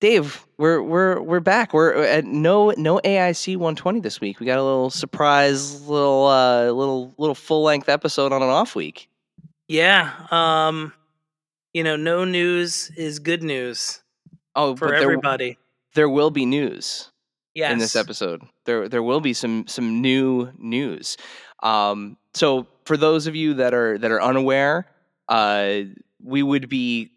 Dave, we're we're we're back. We're at no no AIC 120 this week. We got a little surprise, little uh, little little full length episode on an off week. Yeah. Um, you know, no news is good news Oh, for but there, everybody. there will be news Yes. in this episode. There there will be some some new news. Um, so for those of you that are that are unaware, uh, we would be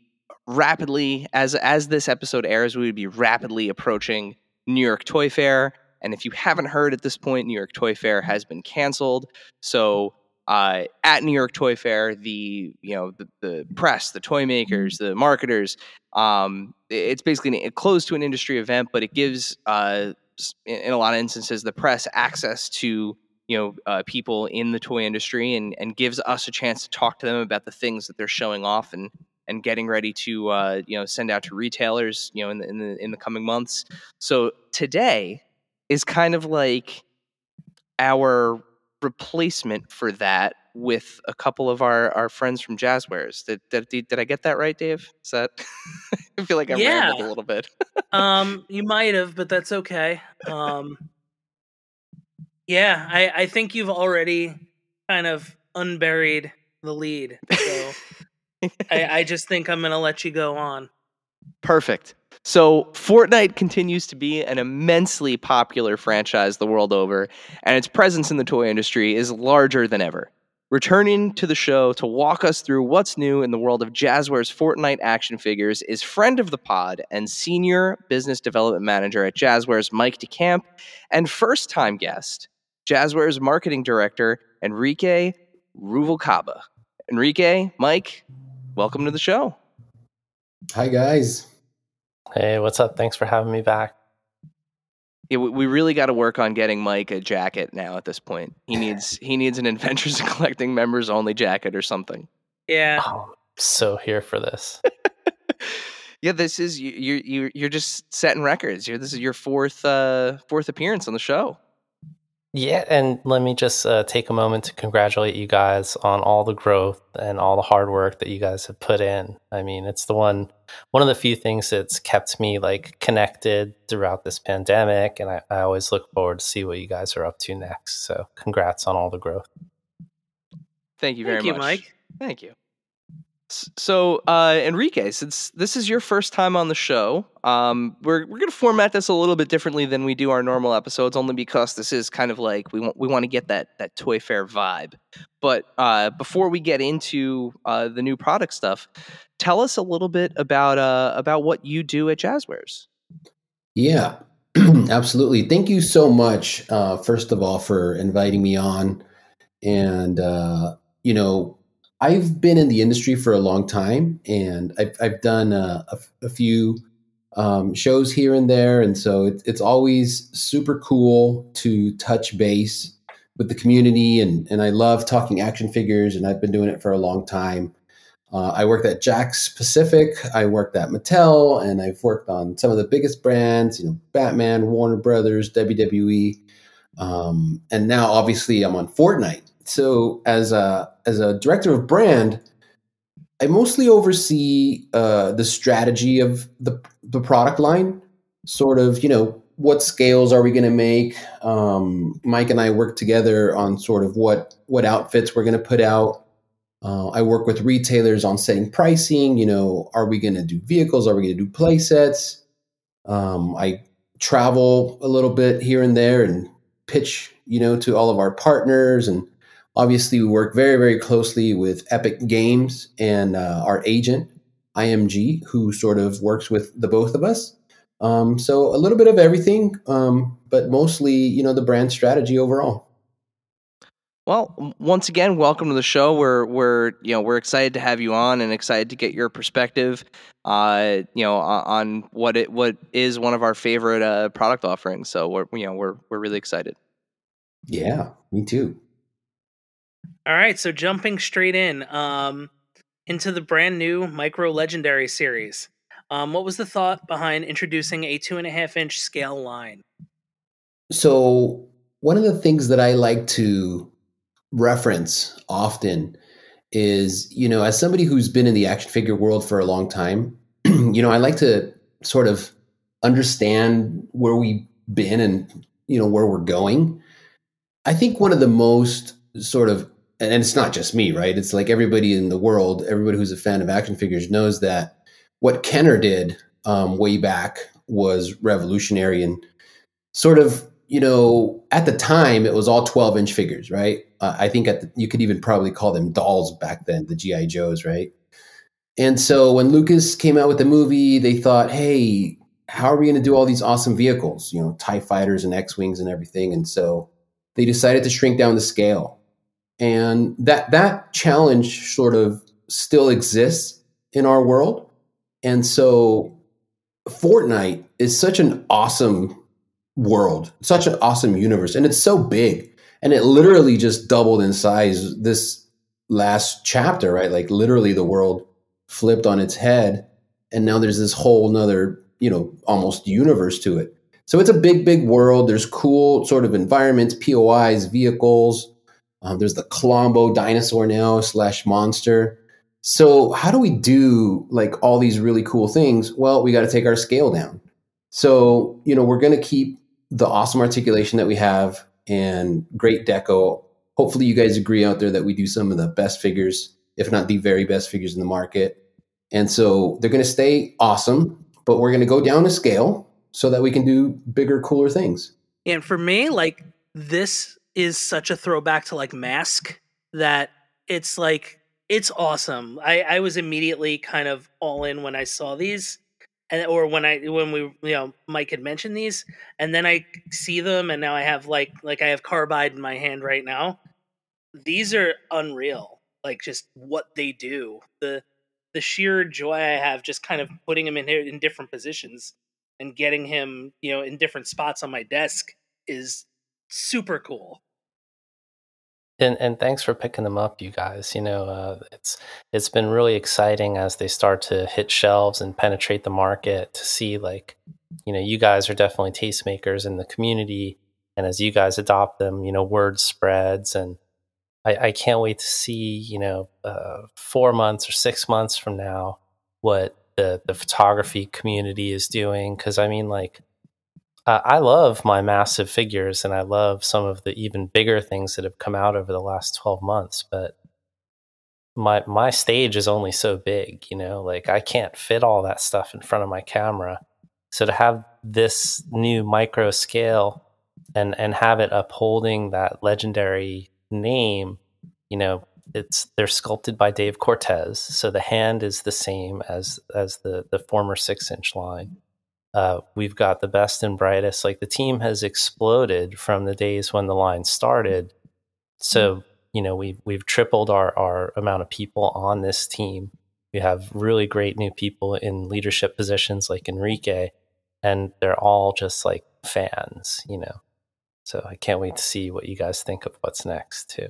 rapidly as as this episode airs, we would be rapidly approaching New York Toy Fair. And if you haven't heard at this point, New York Toy Fair has been canceled. So uh, at New York Toy Fair, the you know the, the press, the toy makers, the marketers, um, it's basically closed to an industry event, but it gives uh, in a lot of instances the press access to you know uh, people in the toy industry and and gives us a chance to talk to them about the things that they're showing off and and getting ready to uh, you know send out to retailers you know in the, in the in the coming months. So today is kind of like our replacement for that with a couple of our, our friends from Jazwares. Did, did, did, I get that right, Dave? Is that I feel like I Yeah. rambled a little bit. um, you might have, but that's okay. Um, yeah, I, I think you've already kind of unburied the lead. So I, I just think I'm going to let you go on. Perfect. So Fortnite continues to be an immensely popular franchise the world over, and its presence in the toy industry is larger than ever. Returning to the show to walk us through what's new in the world of Jazware's Fortnite action figures is friend of the pod and senior business development manager at Jazware's Mike DeCamp, and first time guest, Jazware's marketing director, Enrique Ruvalcaba. Enrique, Mike, welcome to the show. Hi guys. Hey, what's up? Thanks for having me back. Yeah, we, we really got to work on getting Mike a jacket now. At this point, he needs he needs an Adventures in Collecting members only jacket or something. Yeah. Oh, I'm so here for this. Yeah, this is you you you you're just setting records. You're this is your fourth uh fourth appearance on the show. Yeah, and let me just uh, take a moment to congratulate you guys on all the growth and all the hard work that you guys have put in. I mean, it's the one one of the few things that's kept me like connected throughout this pandemic, and I, I always look forward to see what you guys are up to next. So, congrats on all the growth. Thank you very Thank you, much, Mike. Thank you. So, uh, Enrique, since this is your first time on the show, um, we're we're gonna format this a little bit differently than we do our normal episodes, only because this is kind of like we want we want to get that that toy fair vibe. But uh, before we get into uh, the new product stuff, tell us a little bit about uh, about what you do at Jazwares. Yeah, absolutely. Thank you so much, uh, first of all, for inviting me on. And, uh, you know, I've been in the industry for a long time and I've, I've done uh, a, a few um, shows here and there. And so it, it's always super cool to touch base with the community. And, and I love talking action figures, and I've been doing it for a long time. Uh, I worked at Jakks Pacific. I worked at Mattel, and I've worked on some of the biggest brands, you know, Batman, Warner Brothers, WWE, um, and now obviously I'm on Fortnite. So as a as a director of brand, I mostly oversee uh, the strategy of the the product line. Sort of, you know, what scales are we going to make? Um, Mike and I work together on sort of what what outfits we're going to put out. Uh, I work with retailers on setting pricing. You know, are we going to do vehicles? Are we going to do play sets? Um, I travel a little bit here and there and pitch, you know, to all of our partners. And obviously, we work very, very closely with Epic Games and uh, our agent, IMG, who sort of works with the both of us. Um, so a little bit of everything, um, but mostly, you know, the brand strategy overall. Well, once again, welcome to the show. We're we're you know we're excited to have you on and excited to get your perspective, uh, you know, on what it what is one of our favorite uh, product offerings. So we're you know we're we're really excited. Yeah, me too. All right, so jumping straight in um, into the brand new Micro Legendary series. Um, what was the thought behind introducing a two and a half inch scale line? So one of the things that I like to reference often is, you know, as somebody who's been in the action figure world for a long time, you know, I like to sort of understand where we've been and, you know, where we're going. I think one of the most sort of, and it's not just me, right? It's like everybody in the world, everybody who's a fan of action figures knows that what Kenner did um, way back was revolutionary and sort of you know, at the time it was all 12 inch figures, right? Uh, I think the, you could even probably call them dolls back then, the GI Joes, right? And so when Lucas came out with the movie, they thought, hey, how are we going to do all these awesome vehicles, you know, TIE fighters and X Wings and everything? And so they decided to shrink down the scale. And that, that challenge sort of still exists in our world. And so Fortnite is such an awesome world, such an awesome universe, and it's so big, and it literally just doubled in size this last chapter, right? Like literally, the world flipped on its head, and now there's this whole nother, you know, almost universe to it. So it's a big, big world. There's cool sort of environments, POIs, vehicles. Um, there's the Klombo dinosaur now slash monster. So how do we do like all these really cool things? Well, we got to take our scale down. So you know we're going to keep the awesome articulation that we have and great deco. Hopefully, you guys agree out there that we do some of the best figures, if not the very best figures in the market. And so they're going to stay awesome, but we're going to go down a scale so that we can do bigger, cooler things. And for me, like this is such a throwback to like Mask that it's like it's awesome. I, I was immediately kind of all in when I saw these and or when I when we you know Mike had mentioned these, and then I see them, and now I have like like I have carbide in my hand right now. These are unreal, like just what they do. The the sheer joy I have just kind of putting him in here in different positions and getting him you know in different spots on my desk is super cool and and thanks for picking them up, you guys. You know, uh, it's it's been really exciting as they start to hit shelves and penetrate the market to see like, you know, you guys are definitely tastemakers in the community, and as you guys adopt them, you know, word spreads, and I, I can't wait to see, you know, uh, four months or six months from now what the the photography community is doing because I mean, like uh, I love my massive figures and I love some of the even bigger things that have come out over the last 12 months, but my my stage is only so big, you know, like I can't fit all that stuff in front of my camera. So to have this new micro scale and and have it upholding that legendary name, you know, it's they're sculpted by Dave Cortez, so the hand is the same as as the the former six inch line uh, we've got the best and brightest. Like the team has exploded from the days when the line started. So mm. you know we've we've tripled our our amount of people on this team. We have really great new people in leadership positions like Enrique, and they're all just like fans, you know. So I can't wait to see what you guys think of what's next too.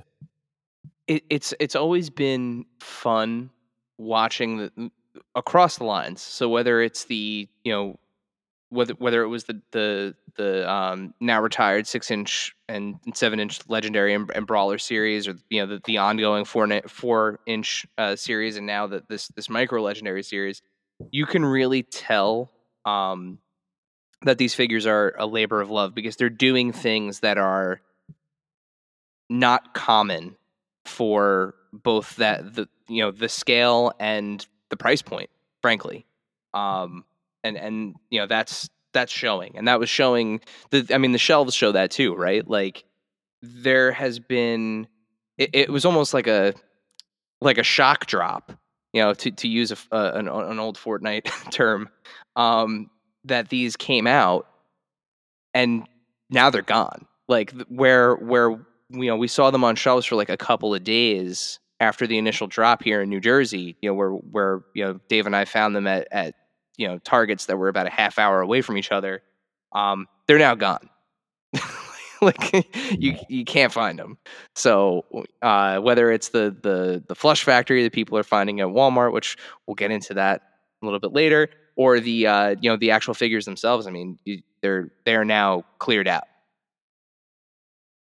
It, it's it's always been fun watching the across the lines. So whether it's the you know whether whether it was the the the um, now retired six inch and seven inch legendary and, and, brawler series, or you know the, the ongoing four four inch uh, series, and now that this this micro legendary series, you can really tell um, that these figures are a labor of love because they're doing things that are not common for both that the you know the scale and the price point, frankly. Um, and and you know that's that's showing and that was showing the i mean the shelves show that too right like there has been it, it was almost like a like a shock drop you know to to use a, uh, an, an old fortnite term um that these came out and now they're gone like where where you know we saw them on shelves for like a couple of days after the initial drop here in New Jersey. You know where where you know Dave and I found them at at you know targets that were about a half hour away from each other. Um, they're now gone. like you you can't find them. So uh, whether it's the the the flush factory that people are finding at Walmart, which we'll get into that a little bit later, or the uh, you know the actual figures themselves. I mean, they're they're now cleared out.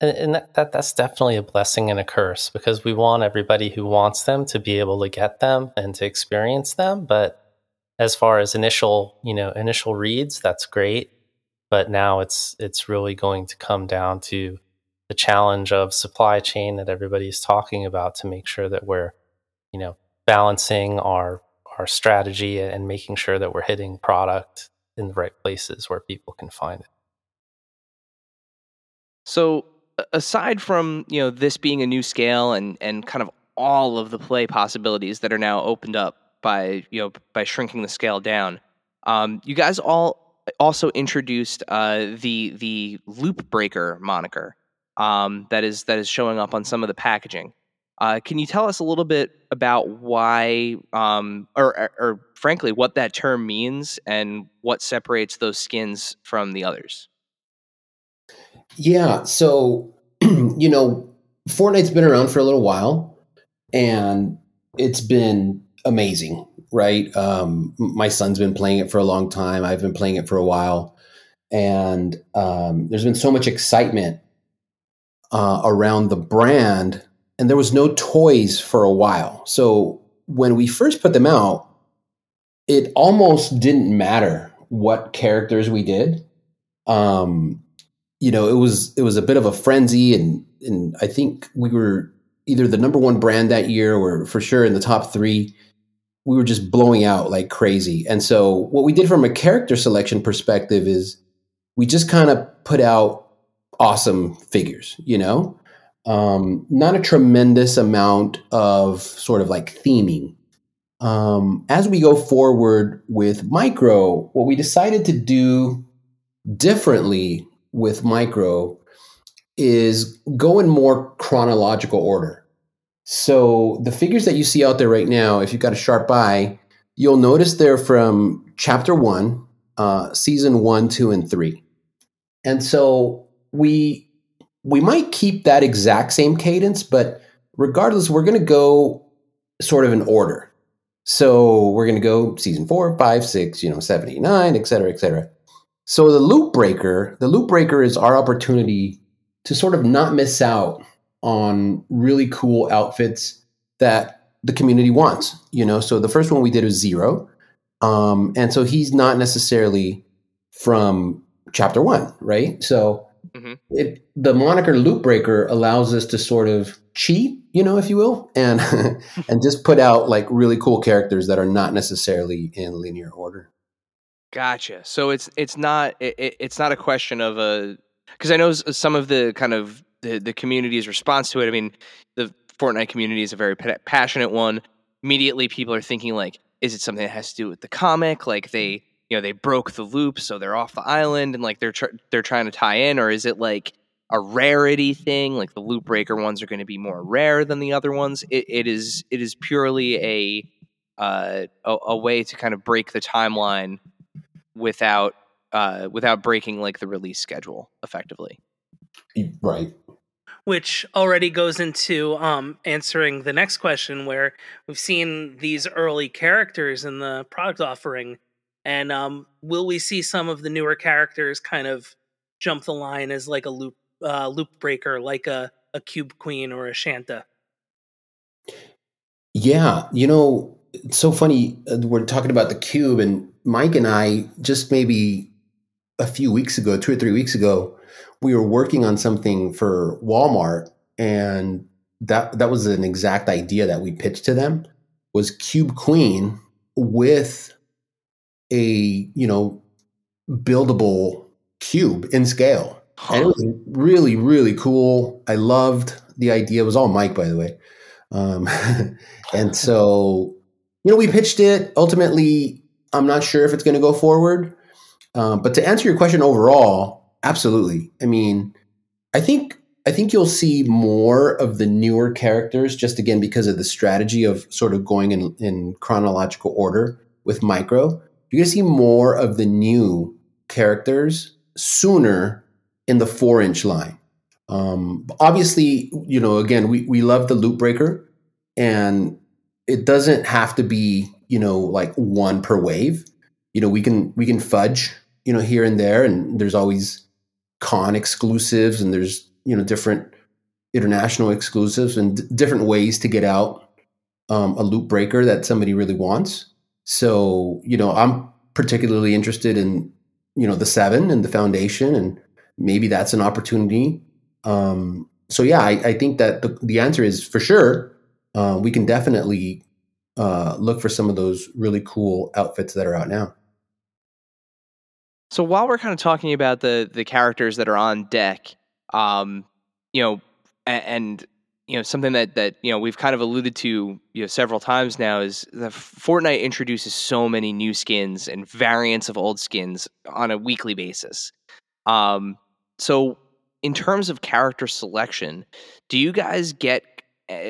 And, and that, that that's definitely a blessing and a curse because we want everybody who wants them to be able to get them and to experience them. But as far as initial you know initial reads, that's great. But now it's it's really going to come down to the challenge of supply chain that everybody's talking about to make sure that we're you know balancing our our strategy and making sure that we're hitting product in the right places where people can find it. So aside from you know this being a new scale and and kind of all of the play possibilities that are now opened up by you know by shrinking the scale down um, you guys all also introduced uh, the the loop breaker moniker um, that is that is showing up on some of the packaging. Uh, can you tell us a little bit about why, um, or, or, or, frankly, what that term means and what separates those skins from the others? Yeah, so you know, Fortnite's been around for a little while, and it's been amazing right? Um, my son's been playing it for a long time. I've been playing it for a while, and um, there's been so much excitement uh, around the brand, and there was no toys for a while. So when we first put them out, it almost didn't matter what characters we did. Um, you know, it was it was a bit of a frenzy, and and I think we were either the number one brand that year or for sure in the top three we were just blowing out like crazy. And so what we did from a character selection perspective is we just kind of put out awesome figures, you know? Um, not a tremendous amount of sort of like theming. Um, as we go forward with micro, what we decided to do differently with micro is go in more chronological order. So the figures that you see out there right now, if you've got a sharp eye, you'll notice they're from chapter one, uh, season one, two, and three. And so we we might keep that exact same cadence, but regardless, we're going to go sort of in order. So we're going to go season four, five, six, you know, seven, eight, nine, et cetera, et cetera. So the loop breaker, the loop breaker is our opportunity to sort of not miss out on really cool outfits that the community wants. You know, so the first one we did was Zero, um, and so he's not necessarily from chapter one, right? So mm-hmm. it, the moniker Loop Breaker allows us to sort of cheat, you know, if you will, and and just put out like really cool characters that are not necessarily in linear order. Gotcha. So it's it's not it, it's not a question of a because I know some of the kind of the the community's response to it. I mean, the Fortnite community is a very passionate one. Immediately, people are thinking like, is it something that has to do with the comic? Like they, you know, they broke the loop, so they're off the island, and like they're tr- they're trying to tie in, or is it like a rarity thing? Like the loop breaker ones are going to be more rare than the other ones. It, it is it is purely a, uh, a a way to kind of break the timeline without uh, without breaking like the release schedule effectively. Right which already goes into um, answering the next question where we've seen these early characters in the product offering. And um, will we see some of the newer characters kind of jump the line as like a loop uh, loop breaker like a, a cube queen or a shanta? Yeah you know it's so funny uh, we're talking about the cube and mike and i just maybe a few weeks ago two or three weeks ago we were working on something for Walmart and that that was an exact idea that we pitched to them was Cube Queen with a, you know, buildable cube in scale. Huh. And it was really, really cool. I loved the idea. It was all Mike, by the way. Um, and so, you know, we pitched it. Ultimately, I'm not sure if it's going to go forward. Um, but to answer your question overall, Absolutely. I mean, I think I think you'll see more of the newer characters, just again because of the strategy of sort of going in, in chronological order with micro. You're gonna see more of the new characters sooner in the four inch line. Um, obviously, you know, again, we, we love the loop breaker and it doesn't have to be, you know, like one per wave. You know, we can we can fudge, you know, here and there, and there's always con exclusives and there's, you know, different international exclusives and d- different ways to get out um, a loop breaker that somebody really wants. So, you know, I'm particularly interested in, you know, the seven and the foundation, and maybe that's an opportunity. Um, so yeah, I, I think that the, the answer is for sure. Uh, we can definitely uh, look for some of those really cool outfits that are out now. So while we're kind of talking about the the characters that are on deck, um, you know, and, and you know something that that you know we've kind of alluded to you know several times now is the Fortnite introduces so many new skins and variants of old skins on a weekly basis. Um, so in terms of character selection, do you guys get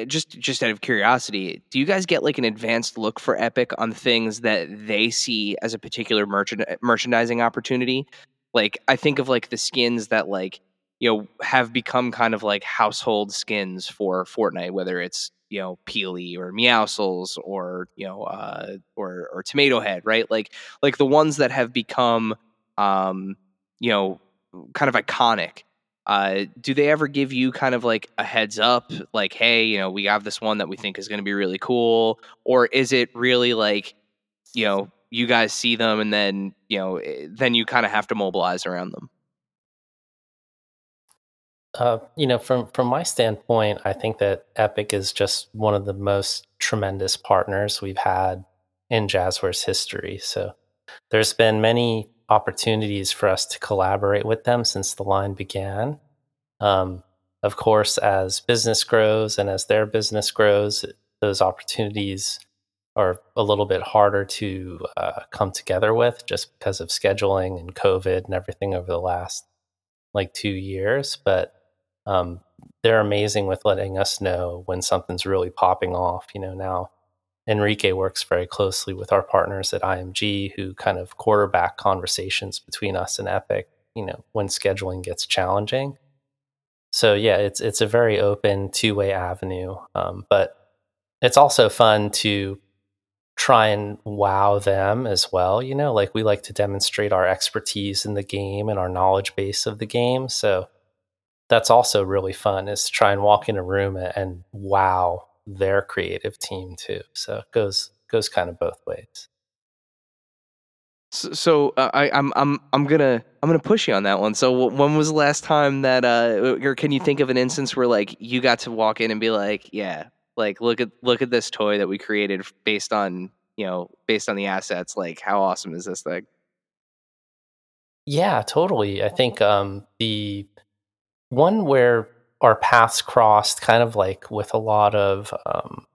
just just out of curiosity, do you guys get like an advanced look for Epic on things that they see as a particular merchant merchandising opportunity? Like I think of like the skins that like you know have become kind of like household skins for Fortnite, whether it's you know Peely or Meowscles or you know uh, or or Tomato Head, right? Like like the ones that have become um, you know kind of iconic uh, do they ever give you kind of like a heads up, like, hey, you know, we have this one that we think is going to be really cool? Or is it really like, you know, you guys see them and then, you know, eh, then you kind of have to mobilize around them? Uh, you know, from from my standpoint, I think that Epic is just one of the most tremendous partners we've had in Jazware's history. So there's been many opportunities for us to collaborate with them since the line began. Um, of course, as business grows and as their business grows, those opportunities are a little bit harder to uh, come together with just because of scheduling and COVID and everything over the last like two years. But um, they're amazing with letting us know when something's really popping off. You know, now Enrique works very closely with our partners at IMG who kind of quarterback conversations between us and Epic, you know, when scheduling gets challenging. So yeah, it's it's a very open two-way avenue. Um, but it's also fun to try and wow them as well, you know, like we like to demonstrate our expertise in the game and our knowledge base of the game. So that's also really fun is to try and walk in a room and wow their creative team too. So it goes goes kind of both ways. So, so uh, I, I'm I'm I'm gonna I'm gonna push you on that one. So when was the last time that uh, or can you think of an instance where like you got to walk in and be like, yeah, like look at look at this toy that we created based on you know based on the assets. Like how awesome is this thing? Yeah, totally. I think um, the one where our paths crossed kind of like with a lot of um,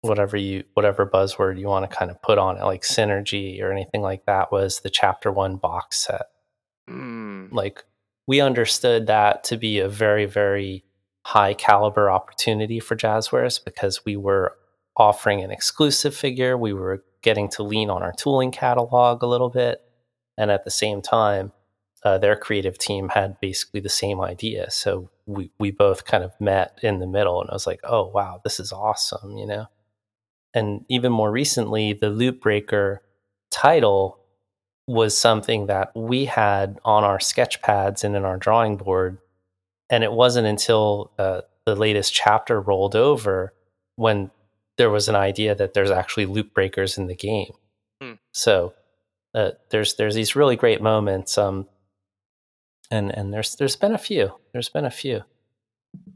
whatever you whatever buzzword you want to kind of put on it like synergy or anything like that was the chapter one box set. Mm. like we understood that to be a very very high caliber opportunity for Jazwares because we were offering an exclusive figure. We were getting to lean on our tooling catalog a little bit. And at the same time uh, their creative team had basically the same idea. So we, we both kind of met in the middle, and I was like, oh, wow, this is awesome, you know? And even more recently, the Loop Breaker title was something that we had on our sketch pads and in our drawing board. And it wasn't until uh, the latest chapter rolled over when there was an idea that there's actually loop breakers in the game. Hmm. So uh, there's there's these really great moments. Um, and and there's there's been a few. There's been a few.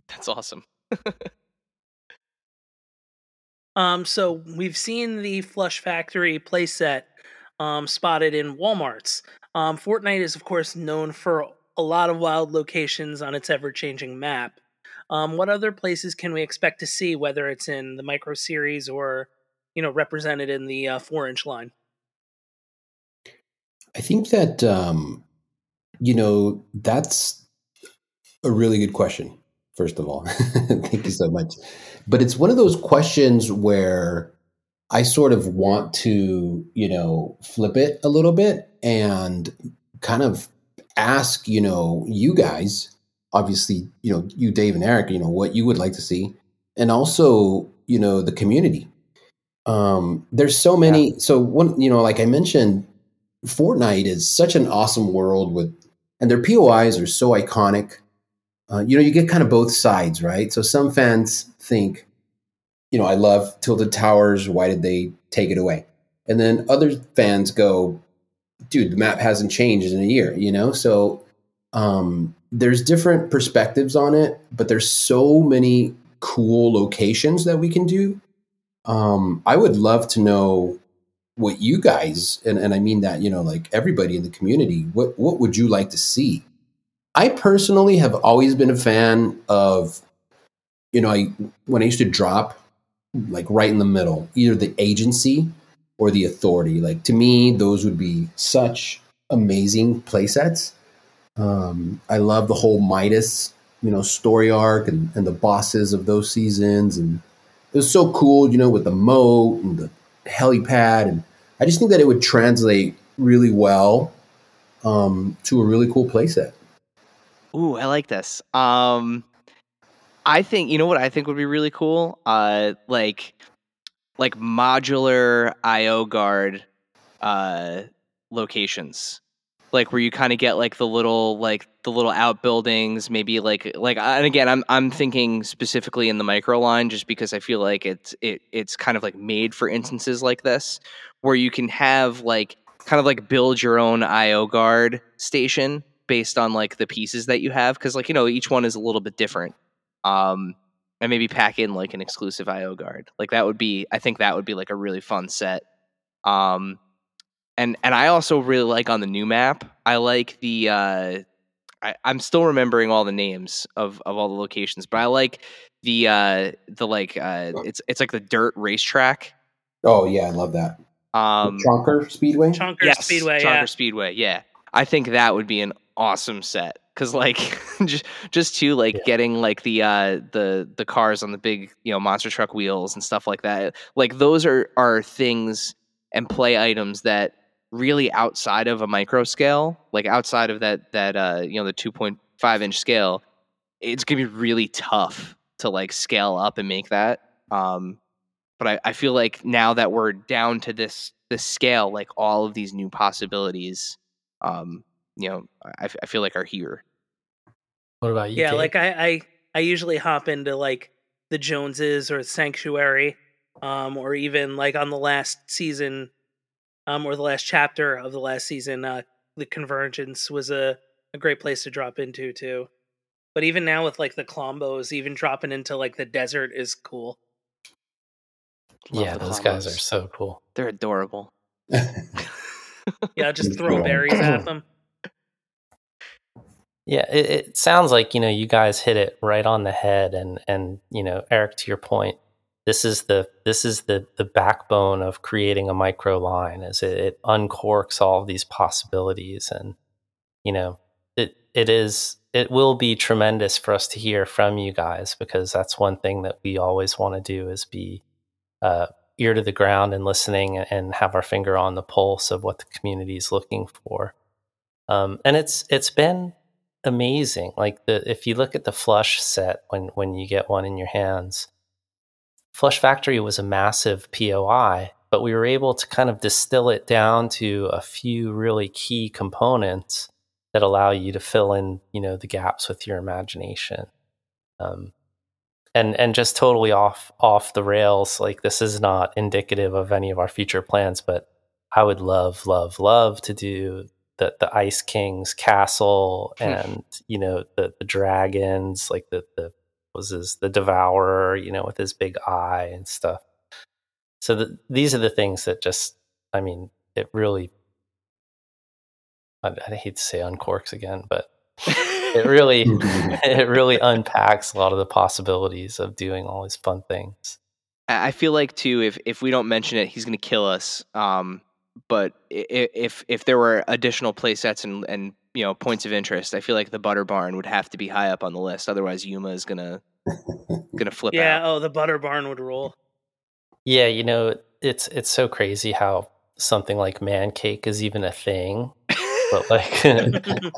That's awesome. um, so we've seen the Flush Factory playset um, spotted in WalMarts. Um, Fortnite is, of course, known for a lot of wild locations on its ever-changing map. Um, what other places can we expect to see, whether it's in the micro series or, you know, represented in the uh, four-inch line? I think that um, you know, that's a really good question. First of all, thank you so much. But it's one of those questions where I sort of want to, you know, flip it a little bit and kind of ask, you know, you guys, obviously, you know, you, Dave and Erik, you know, what you would like to see, and also, you know, the community. Um, there's so many. Yeah. So one, you know, like I mentioned, Fortnite is such an awesome world with, and their POIs are so iconic. Uh, you know, you get kind of both sides, right? So some fans think, you know, I love Tilted Towers. Why did they take it away? And then other fans go, dude, the map hasn't changed in a year, you know? So um, there's different perspectives on it, but there's so many cool locations that we can do. Um, I would love to know what you guys, and, and I mean that, you know, like everybody in the community, what, what would you like to see? I personally have always been a fan of, you know, I, when I used to drop like right in the middle, either the agency or the authority. Like to me, those would be such amazing playsets. Um, I love the whole Midas, you know, story arc and, and the bosses of those seasons, and it was so cool, you know, with the moat and the helipad, and I just think that it would translate really well um, to a really cool playset. Ooh, I like this. Um, I think you know what I think would be really cool. Uh, like like modular IO guard uh, locations, like where you kind of get like the little like the little outbuildings, maybe like like and again I'm I'm thinking specifically in the micro line just because I feel like it's it it's kind of like made for instances like this where you can have like kind of like build your own IO guard station based on like the pieces that you have because like you know each one is a little bit different um and maybe pack in like an exclusive IO guard. Like that would be I think that would be like a really fun set. Um and and I also really like on the new map. I like the uh I, am still remembering all the names of, of all the locations, but I like the uh the like uh it's it's like the dirt racetrack. Oh yeah, I love that. Um Chonker Speedway? Chonker yes, Speedway. Chonker yeah. Speedway, yeah. I think that would be an awesome set because like just just to like yeah. getting like the uh the the cars on the big you know monster truck wheels and stuff like that like those are are things and play items that really outside of a micro scale like outside of that that uh you know the 2.5 inch scale it's gonna be really tough to like scale up and make that um but I, I feel like now that we're down to this this scale like all of these new possibilities um you know I, I feel like are here what about you? Yeah, Kate? like I, I I usually hop into like the Joneses or Sanctuary, um, or even like on the last season, um, or the last chapter of the last season, uh, the Convergence was a a great place to drop into too. But even now with like the Klombos, even dropping into like the desert is cool. Love yeah, those guys are so cool. They're adorable. yeah, just throw berries at them. Yeah, it, it, sounds like you know you guys hit it right on the head, and and you know Erik, to your point, this is the this is the the backbone of creating a micro line, as it, it uncorks all these possibilities, and you know it it is it will be tremendous for us to hear from you guys because that's one thing that we always want to do is be uh, ear to the ground and listening and have our finger on the pulse of what the community is looking for. Um, and it's it's been amazing. Like the if you look at the Flush set when when you get one in your hands, Flush Factory was a massive POI, but we were able to kind of distill it down to a few really key components that allow you to fill in, you know, the gaps with your imagination. Um, and and just totally off off the rails. Like this is not indicative of any of our future plans, but I would love, love, love to do the the Ice King's castle hmm. and you know the the dragons like the the was his the devourer you know with his big eye and stuff. So the, these are the things that just I mean it really I, I hate to say uncorks again, but it really it really unpacks a lot of the possibilities of doing all these fun things. I feel like too if if we don't mention it, he's going to kill us. Um, but if if there were additional play sets and, and you know points of interest, I feel like the Butter Barn would have to be high up on the list. Otherwise, Yuma is gonna gonna flip yeah. out. Oh, the butter barn would roll. Yeah, you know, it's it's so crazy how something like Mancake is even a thing. But like,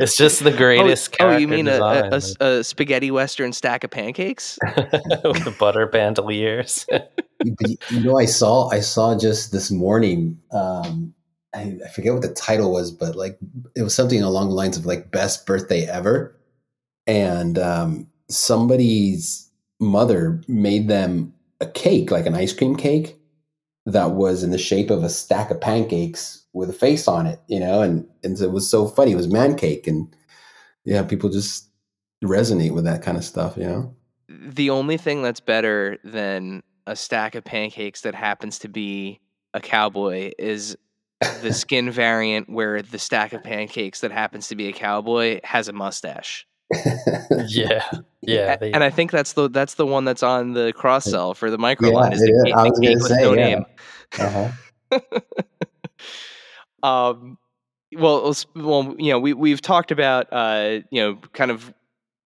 it's just the greatest. Oh, oh you mean a, design. a, a s- a spaghetti western stack of pancakes? with the butter bandoliers? You you know, I saw I saw just this morning. Um, I, I forget what the title was, but like it was something along the lines of like best birthday ever, and um, somebody's mother made them a cake, like an ice cream cake, that was in the shape of a stack of pancakes with a face on it, you know, and and it was so funny. It was Mancake, and yeah, people just resonate with that kind of stuff, you know. the only thing that's better than a stack of pancakes that happens to be a cowboy is the skin variant where the stack of pancakes that happens to be a cowboy has a mustache. yeah, yeah. They, and I think that's the that's the one that's on the cross sell for the micro Yeah, line is the, cake, I was gonna with say, no yeah. name. uh-huh. um, well, well, you know, we we've talked about uh, you know, kind of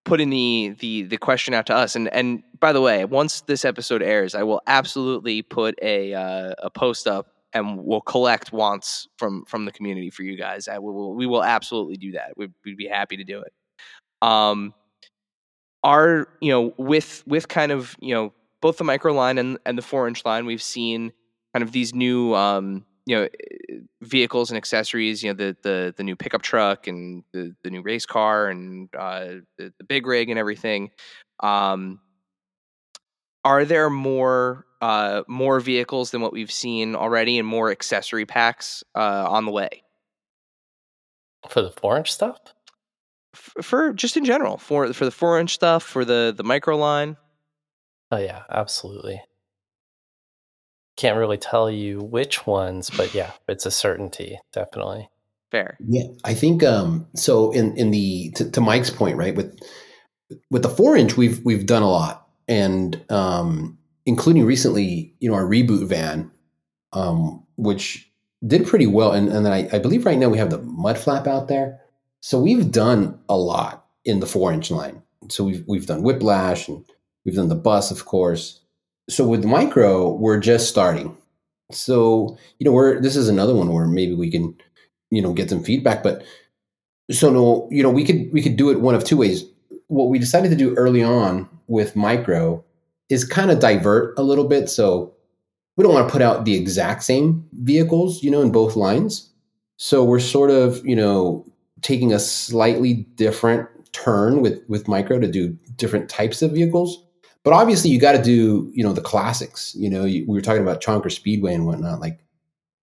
putting the the the question out to us, and and by the way, once this episode airs, I will absolutely put a uh, a post up, and we'll collect wants from from the community for you guys. I will, we will absolutely do that. We'd, we'd be happy to do it. Um, our you know with with kind of you know both the micro line and and the four inch line, we've seen kind of these new um you know vehicles and accessories you know the the the new pickup truck and the the new race car and uh the, the big rig and everything um are there more uh more vehicles than what we've seen already and more accessory packs uh on the way for the four inch stuff. F- for just in general for for the four inch stuff for the the micro line Oh yeah, absolutely. Can't really tell you which ones, but yeah, it's a certainty, definitely. fair Yeah, I think um, so. In in the to, to Mike's point, right with with the four inch, we've we've done a lot, and um, including recently, you know, our reboot van, um, which did pretty well, and and then I, I believe right now we have the mud flap out there, so we've done a lot in the four inch line. So we've we've done whiplash, and we've done the bus, of course. So with micro, we're just starting. So you know, we're this is another one where maybe we can you know get some feedback but so no you know we could we could do it one of two ways what we decided to do early on with micro is kind of divert a little bit so we don't want to put out the exact same vehicles you know in both lines so we're sort of you know taking a slightly different turn with with micro to do different types of vehicles but obviously you got to do you know the classics you know you, we were talking about chonker speedway and whatnot like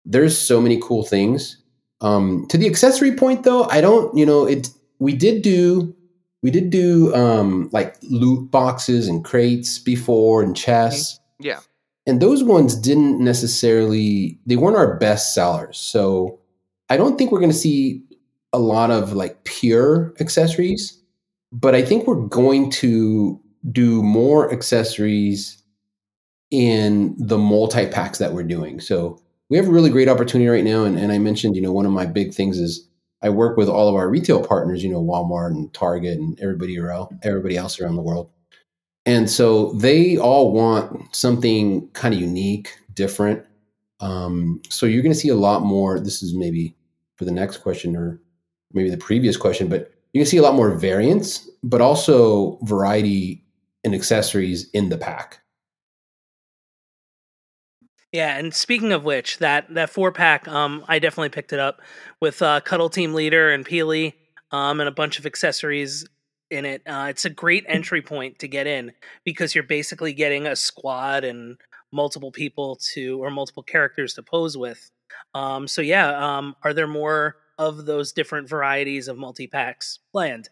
there's so many cool things um, to the accessory point, though, I don't. You know, it. We did do. We did do um, like loot boxes and crates before and chests. yeah And those ones didn't necessarily. They weren't our best sellers. So I don't think we're going to see a lot of like pure accessories. But I think we're going to do more accessories in the multi packs that we're doing. So we have a really great opportunity right now. And, and I mentioned, you know, one of my big things is I work with all of our retail partners, you know, Walmart and Target and everybody around, everybody else around the world. And so they all want something kind of unique, different. Um, so you're going to see a lot more. This is maybe for the next question or maybe the previous question, but you can see a lot more variance, but also variety in accessories in the pack. Yeah, and speaking of which, that that four pack, um, I definitely picked it up with uh, Cuddle Team Leader and Peely, um, and a bunch of accessories in it. Uh, it's a great entry point to get in because you're basically getting a squad and multiple people to or multiple characters to pose with. Um, so yeah, um, are there more of those different varieties of multi packs planned?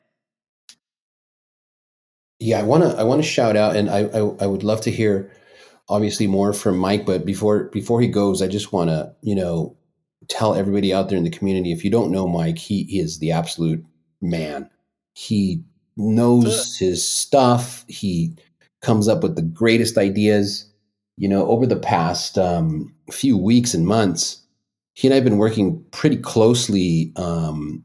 Yeah, I want to I want to shout out, and I, I I would love to hear obviously more from Mike. But before before he goes, I just want to you know tell everybody out there in the community if you don't know Mike, he, he is the absolute man. He knows his stuff. He comes up with the greatest ideas. You know, over the past um, few weeks and months, he and I have been working pretty closely um,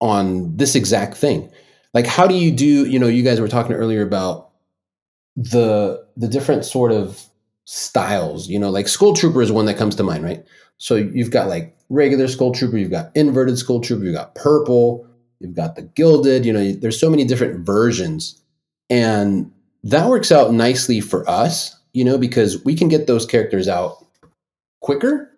on this exact thing. Like, how do you do? You know, you guys were talking earlier about the the different sort of styles. You know, like Skull Trooper is one that comes to mind, right? So you've got like regular Skull Trooper, you've got inverted Skull Trooper, you've got purple, you've got the gilded. You know, there's so many different versions, and that works out nicely for us. You know, because we can get those characters out quicker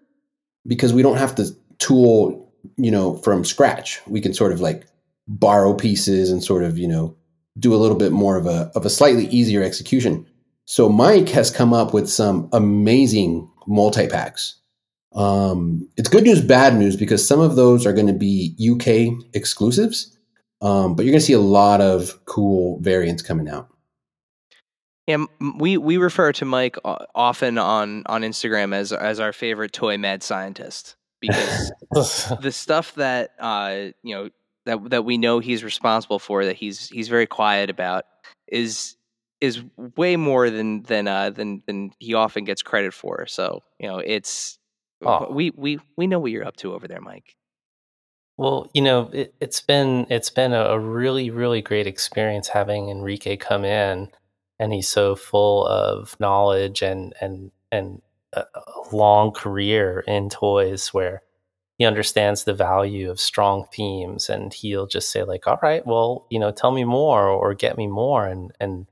because we don't have to tool, you know, from scratch. We can sort of like borrow pieces and sort of, you know, do a little bit more of a of a slightly easier execution. So Mike has come up with some amazing multi packs. Um, it's good news, bad news because some of those are going to be UK exclusives, um, but you're going to see a lot of cool variants coming out. Yeah, we we refer to Mike often on on Instagram as as our favorite toy mad scientist because the stuff that uh you know that that we know he's responsible for that he's he's very quiet about is is way more than than uh than than he often gets credit for. So, you know, it's oh. we we we know what you're up to over there, Mike. Well, you know, it, has been it's been a really really great experience having Enrique come in and he's so full of knowledge and and and a, long career in toys where he understands the value of strong themes and he'll just say like all right well you know tell me more or get me more and and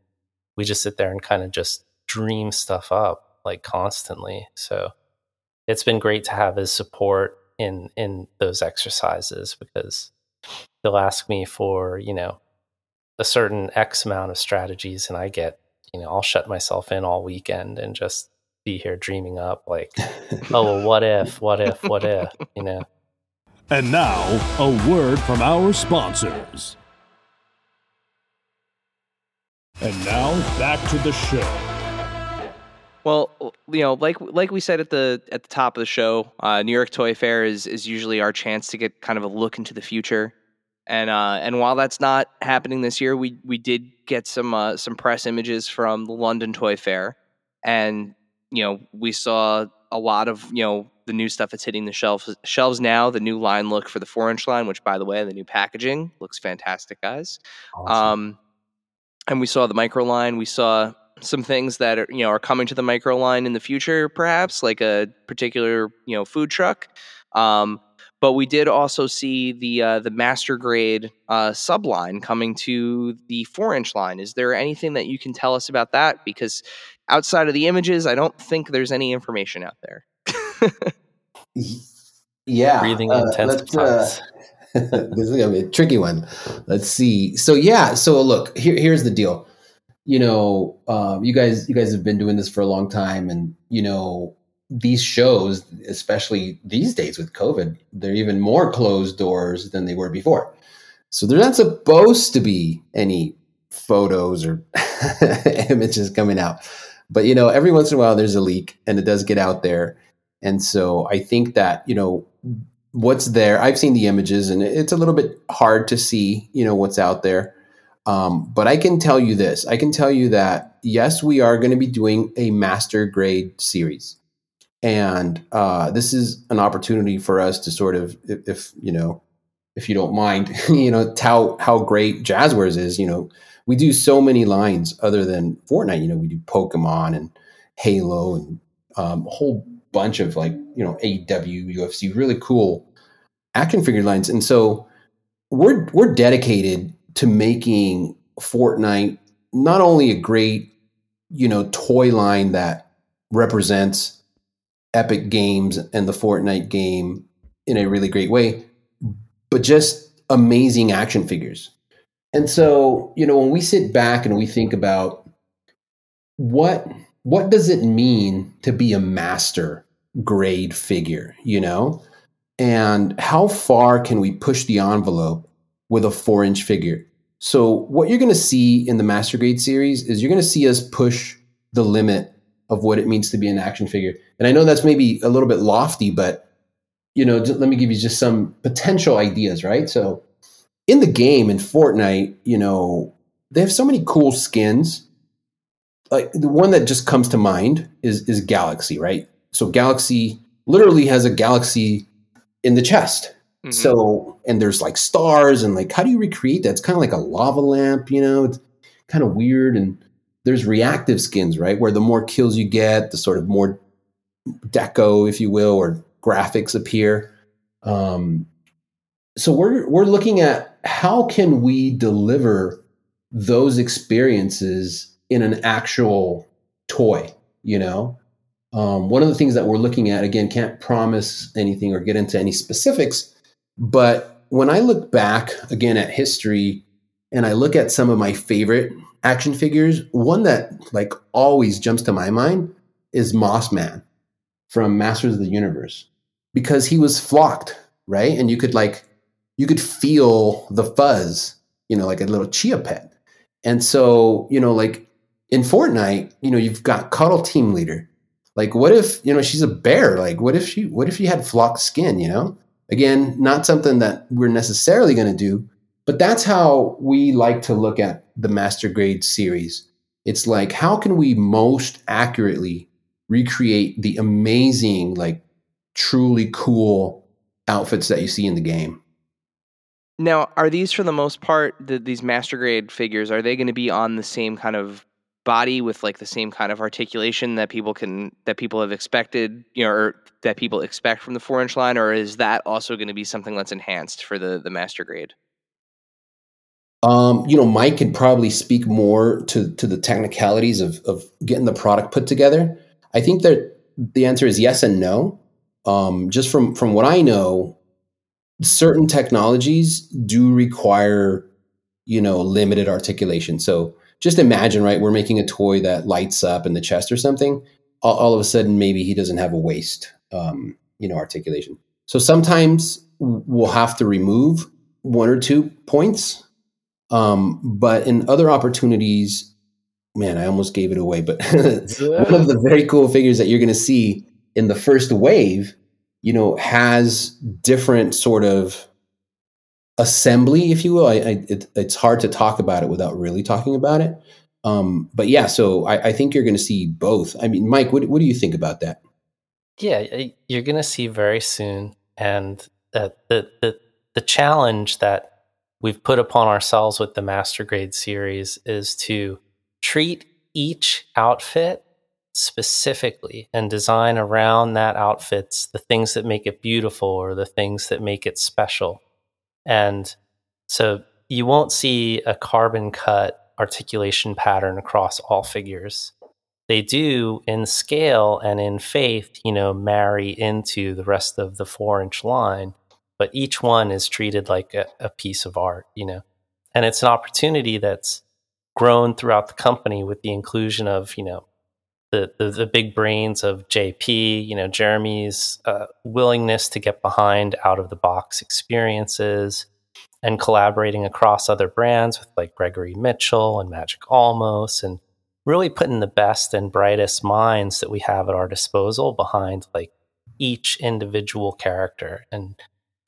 we just sit there and kind of just dream stuff up like constantly so it's been great to have his support in in those exercises because they'll ask me for you know a certain X amount of strategies, and I get, you know, I'll shut myself in all weekend and just be here dreaming up like, oh, well, what if, what if, what if, you know. And now, a word from our sponsors. And now, back to the show. Well, you know, like like we said at the at the top of the show, uh, New York Toy Fair is is usually our chance to get kind of a look into the future. And uh, and while that's not happening this year, we we did get some uh, some press images from the London Toy Fair, and you know we saw a lot of you know the new stuff that's hitting the shelves shelves now. The new line look for the four inch line, which by the way, the new packaging looks fantastic, guys. Awesome. Um, and we saw the micro line. We saw some things that are you know are coming to the micro line in the future, perhaps like a particular you know food truck. Um, but we did also see the uh, the master grade uh, subline coming to the four inch line. Is there anything that you can tell us about that? Because outside of the images, I don't think there's any information out there. yeah, breathing uh, intense. This is gonna be a tricky one. Let's see. So yeah, so look, here, here's the deal. You know, um, you guys, you guys have been doing this for a long time, and you know, these shows, especially these days with COVID, they're even more closed doors than they were before. So there's not supposed to be any photos or images coming out. But you know, every once in a while there's a leak and it does get out there. And so I think that, you know, what's there, I've seen the images and it's a little bit hard to see, you know, what's out there. Um, but I can tell you this. I can tell you that, yes, we are going to be doing a master grade series. And uh, this is an opportunity for us to sort of if, if, you know if you don't mind you know tout how great Jazwares is you know we do so many lines other than fortnite. You know we do pokemon and halo and um, a whole bunch of like you know aw ufc really cool action figure lines and so we're we're dedicated to making fortnite not only a great you know toy line that represents Epic Games and the Fortnite game in a really great way, but just amazing action figures. And so, you know, when we sit back and we think about what what does it mean to be a master grade figure, you know? And how far can we push the envelope with a 4-inch figure? So, what you're going to see in the master grade series is you're going to see us push the limit of what it means to be an action figure. And I know that's maybe a little bit lofty, but you know, let me give you just some potential ideas, right? So in the game in Fortnite, you know, they have so many cool skins. Like the one that just comes to mind is is Galaxy, right? So Galaxy literally has a galaxy in the chest. Mm-hmm. So, and there's like stars and like, how do you recreate that? It's kind of like a lava lamp, you know, it's kind of weird. And there's reactive skins, right? Where the more kills you get, the sort of more deco, if you will, or graphics appear. Um, so we're we're looking at how can we deliver those experiences in an actual toy, you know? Um, one of the things that we're looking at, again, can't promise anything or get into any specifics, but when I look back again at history and I look at some of my favorite action figures, one that like always jumps to my mind is Moss Man from Masters of the Universe because he was flocked, right? And you could like you could feel the fuzz, you know, like a little chia pet. And so, you know, like in Fortnite, you know, you've got Cuddle Team Leader. Like, what if, you know, she's a bear? Like, what if she, what if she had flocked skin, you know? Again, not something that we're necessarily going to do, but that's how we like to look at the Master Grade series. It's like, how can we most accurately recreate the amazing, like, truly cool outfits that you see in the game? Now, are these for the most part the, these master grade figures? Are they going to be on the same kind of body with like the same kind of articulation that people can that people have expected, you know, or that people expect from the four inch line, or is that also going to be something that's enhanced for the the master grade? Um, you know, Mike could probably speak more to to the technicalities of of getting the product put together. I think that the answer is yes and no. Um, just from from what I know, certain technologies do require you know limited articulation so just imagine right we're making a toy that lights up in the chest or something all, all of a sudden maybe he doesn't have a waist um, you know articulation. So sometimes we'll have to remove one or two points um, but in other opportunities man i almost gave it away but one of the very cool figures that you're going to see in the first wave you know, has different sort of assembly, if you will. I, I it, it's hard to talk about it without really talking about it. Um, but yeah, so I, I think you're going to see both. I mean, Mike, what, what do you think about that? Yeah, you're going to see very soon, and the the the challenge that we've put upon ourselves with the master grade series is to treat each outfit specifically and design around that outfits the things that make it beautiful or the things that make it special. And so you won't see a carbon cut articulation pattern across all figures. They do in scale and in faith, you know, marry into the rest of the four inch line, but each one is treated like a, a piece of art, you know. And it's an opportunity that's grown throughout the company with the inclusion of, you know, the, the, the big brains of JP, you know, Jeremy's uh, willingness to get behind out of the box experiences and collaborating across other brands with like Gregory Mitchell and Magic Almos and really putting the best and brightest minds that we have at our disposal behind like each individual character. And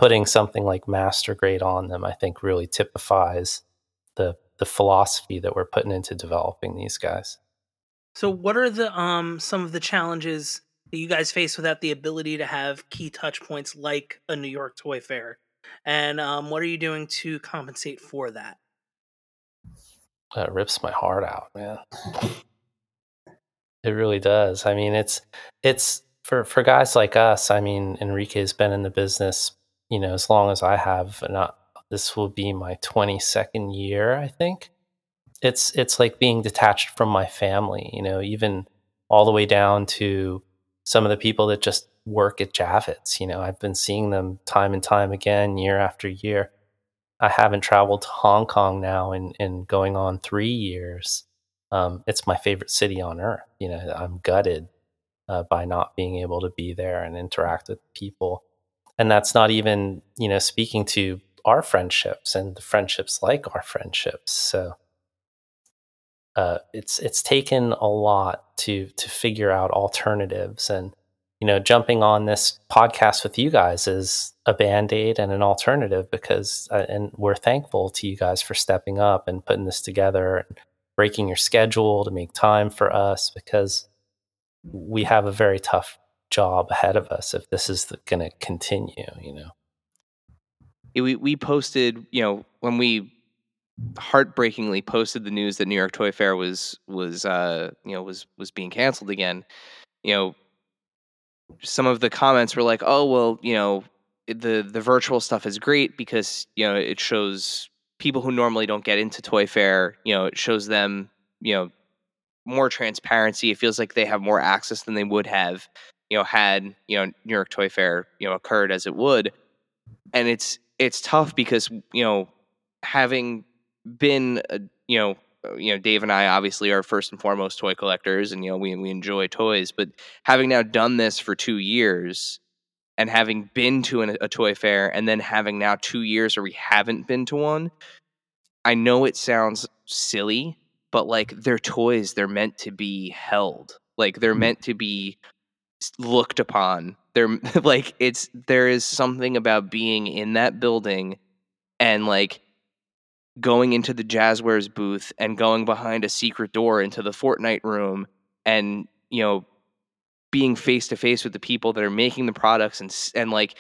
putting something like master grade on them i think really typifies the the philosophy that we're putting into developing these guys so, what are the um some of the challenges that you guys face without the ability to have key touch points like a New York Toy Fair? And um, what are you doing to compensate for that? That rips my heart out, man. it really does. I mean, it's it's for for guys like us. I mean, Enrique's been in the business, you know, as long as I have. Not this will be my twenty second year, I think it's it's like being detached from my family you know even all the way down to some of the people that just work at javits you know i've been seeing them time and time again year after year. I haven't traveled to hong kong now in, in going on three years. Um, it's my favorite city on earth you know i'm gutted uh, by not being able to be there and interact with people. And that's not even you know speaking to our friendships and the friendships like our friendships. So uh, it's it's taken a lot to to figure out alternatives. And you know jumping on this podcast with you guys is a band-aid and an alternative because uh, and we're thankful to you guys for stepping up and putting this together and breaking your schedule to make time for us because we have a very tough job ahead of us if this is going to continue you know? We we posted, you know, when we heartbreakingly posted the news that New York Toy Fair was was uh you know was was being canceled again. You know, some of the comments were like, "Oh well, you know, the the virtual stuff is great because you know it shows people who normally don't get into Toy Fair. You know, it shows them you know more transparency. It feels like they have more access than they would have, you know, had you know New York Toy Fair you know occurred as it would. And it's it's tough because you know having been uh, you know uh, you know Dave and I obviously are first and foremost toy collectors and you know we we enjoy toys but having now done this for 2 years and having been to an, a toy fair and then having now 2 years where we haven't been to one I know it sounds silly but like they're toys they're meant to be held. Like they're meant to be looked upon. They're like it's there is something about being in that building and like going into the Jazwares booth and going behind a secret door into the Fortnite room and you know being face to face with the people that are making the products and and like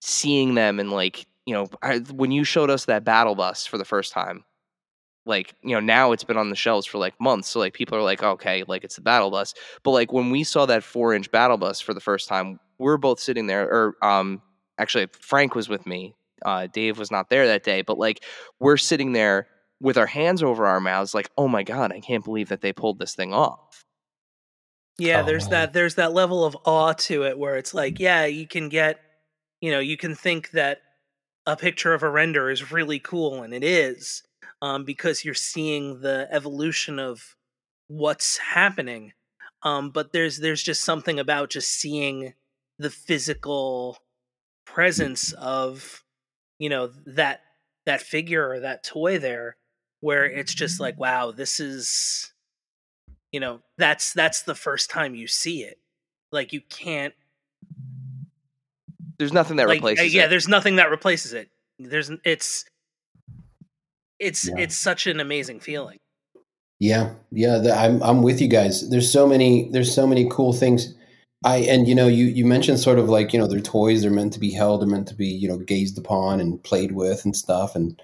seeing them and like you know I, when you showed us that battle bus for the first time like you know now it's been on the shelves for like months so like people are like okay like it's the battle bus. But like when we saw that four inch battle bus for the first time we are both sitting there or um actually frank was with me uh dave was not there that day but like we're sitting there with our hands over our mouths like oh my god i can't believe that they pulled this thing off Yeah, Oh, there's man. that there's that level of awe to it where it's like, yeah, you can get, you know, you can think that a picture of a render is really cool, and it is, um, because you're seeing the evolution of what's happening. Um, but there's there's just something about just seeing the physical presence of, you know, that that figure or that toy there, where it's just like, wow, this is you know that's that's the first time you see it like you can't there's nothing that like replaces yeah it. there's nothing that replaces it there's it's it's Yeah. it's such an amazing feeling Yeah, yeah, the, I'm I'm with you guys. There's so many there's so many cool things. I and you know you you mentioned sort of like you know they're toys they're meant to be held they're meant to be you know gazed upon and played with and stuff and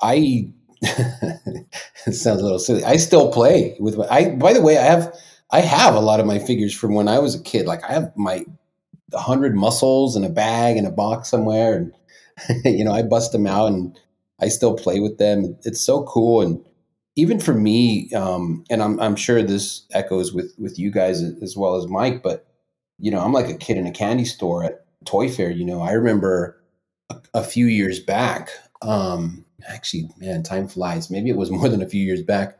I it sounds a little silly. I still play with my I by the way I have I have a lot of my figures from when I was a kid. Like I have my hundred muscles in a bag in a box somewhere and you know I bust them out and I still play with them. It's so cool and even for me, um, and I'm, I'm sure this echoes with, with you guys as well as Mike, but you know, I'm like a kid in a candy store at Toy Fair. You know, I remember a, a few years back. Um, actually, man, time flies. Maybe it was more than a few years back,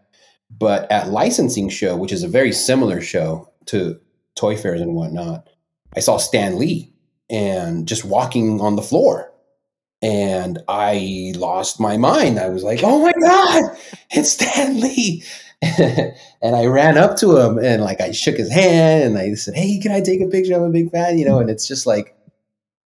but at licensing show, which is a very similar show to Toy Fairs and whatnot, I saw Stan Lee and just walking on the floor and I lost my mind. I was like, "Oh my god, it's Stan Lee!" and I ran up to him and like I shook his hand and I said, "Hey, can I take a picture? I'm a big fan," you know. And it's just like,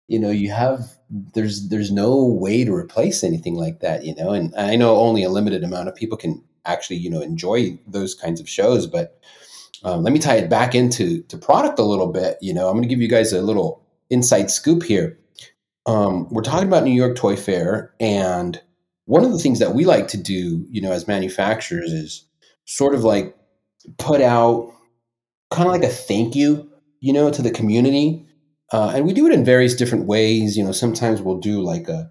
you know, you have there's there's no way to replace anything like that, you know. And I know only a limited amount of people can actually, you know, enjoy those kinds of shows, but. Um, let me tie it back into to product a little bit. You know, I'm going to give you guys a little inside scoop here um, we're talking about New York Toy Fair, and one of the things that we like to do, you know, as manufacturers, is sort of like put out kind of like a thank you, you know, to the community, uh, and we do it in various different ways. You know, sometimes we'll do like a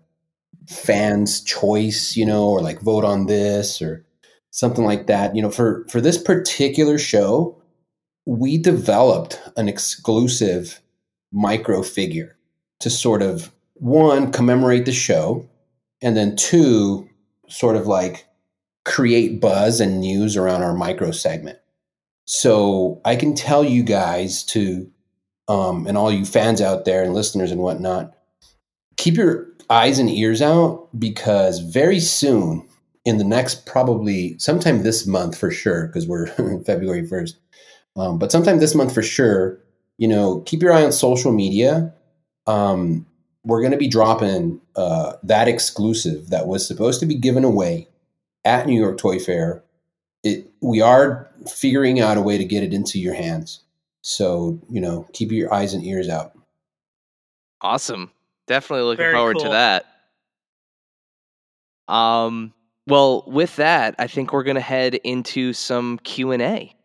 fans choice, you know, or like vote on this or something like that. You know, for for this particular show, we developed an exclusive micro figure to sort of one commemorate the show and then two sort of like create buzz and news around our micro segment. So i can tell you guys to um, and all you fans out there and listeners and whatnot keep your eyes and ears out because very soon in the next probably sometime this month for sure because we're february 1st um, but sometime this month for sure you know keep your eye on social media. Um, we're going to be dropping uh, that exclusive that was supposed to be given away at New York Toy Fair. It, we are figuring out a way to get it into your hands. So, you know, keep your eyes and ears out. Awesome. Definitely looking Very forward to that. Um, well, with that, I think we're gonna head into some Q and A.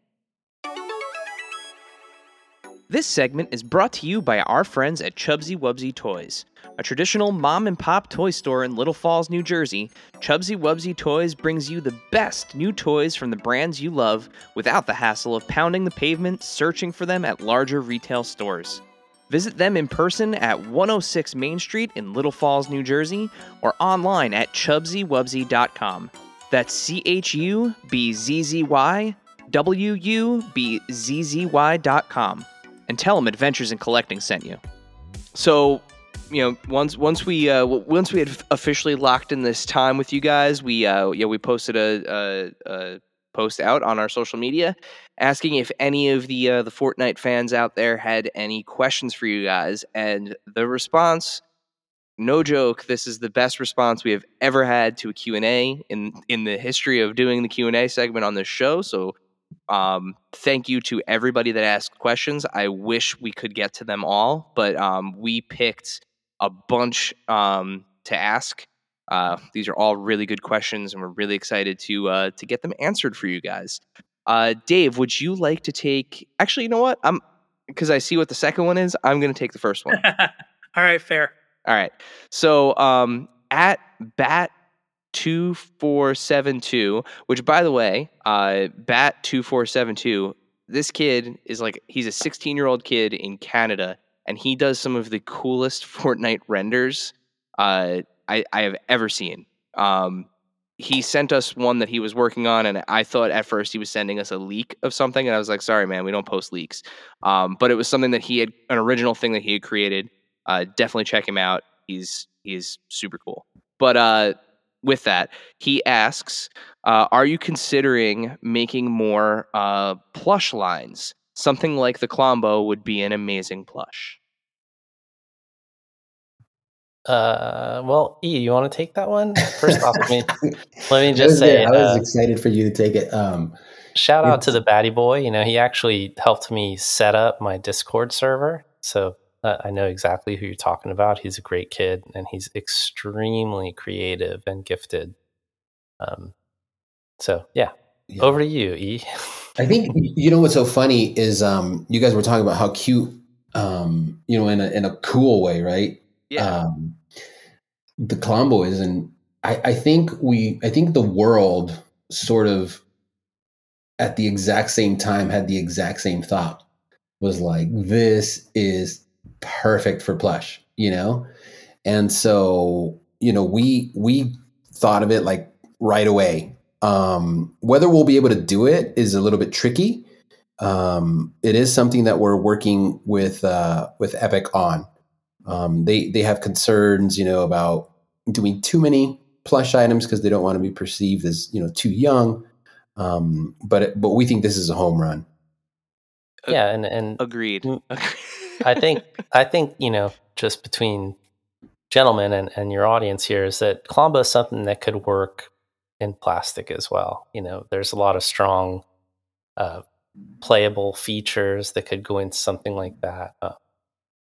This segment is brought to you by our friends at Chubzzy Wubzzy Toys. A traditional mom and pop toy store in Little Falls, New Jersey, Chubzzy Wubzzy Toys brings you the best new toys from the brands you love without the hassle of pounding the pavement searching for them at larger retail stores. Visit them in person at 106 Main Street in Little Falls, New Jersey, or online at chubzzywubzzy.com. That's C H U B Z Z Y W U B Z Z Y.com and tell them Adventures in Collecting sent you. So, you know, once once we uh, once we had officially locked in this time with you guys, we uh, yeah we posted a, a, a post out on our social media asking if any of the uh, the Fortnite fans out there had any questions for you guys, and the response. No joke, this is the best response we have ever had to a Q&A in in the history of doing the Q&A segment on this show. So um, thank you to everybody that asked questions. I wish we could get to them all, but um, we picked a bunch um, to ask. Uh, these are all really good questions, and we're really excited to uh, to get them answered for you guys. Uh, Dave, would you like to take? Actually, you know what? I'm because I see what the second one is. I'm going to take the first one. all right, fair. All right. So um, at bat 2472, which by the way, uh, Bat 2472, this kid is like, he's a 16 year old kid in Canada, and he does some of the coolest Fortnite renders uh, I, I have ever seen. Um, he sent us one that he was working on, and I thought at first he was sending us a leak of something, and I was like, "Sorry, man, we don't post leaks." Um, but it was something that he had an original thing that he had created. Uh, definitely check him out. He's he's super cool. But uh, with that, he asks, uh, "Are you considering making more uh, plush lines? Something like the Klombo would be an amazing plush." Uh, well, E, you want to take that one first off? Let me let me just say, I was uh, excited for you to take it. Um, shout out to the Batty Boy. You know, he actually helped me set up my Discord server, so uh, I know exactly who you're talking about. He's a great kid and he's extremely creative and gifted. Um, so yeah, yeah. over to you, E. I think you know what's so funny is um, you guys were talking about how cute, um, you know, in a in a cool way, right? Yeah. Um, the Klombo is, and I, I think we, I think the world sort of at the exact same time had the exact same thought was like this is perfect for plush, you know? And so, you know, we we thought of it like right away. Um, whether we'll be able to do it is a little bit tricky. Um, it is something that we're working with uh, with Epic on. Um, they they have concerns, you know, about doing too many plush items because they don't want to be perceived as you know too young. Um, but but we think this is a home run. Yeah, and and agreed. I think I think you know just between gentlemen and, and your audience here is that Klombo is something that could work in plastic as well. You know, there's a lot of strong uh, playable features that could go into something like that. Uh,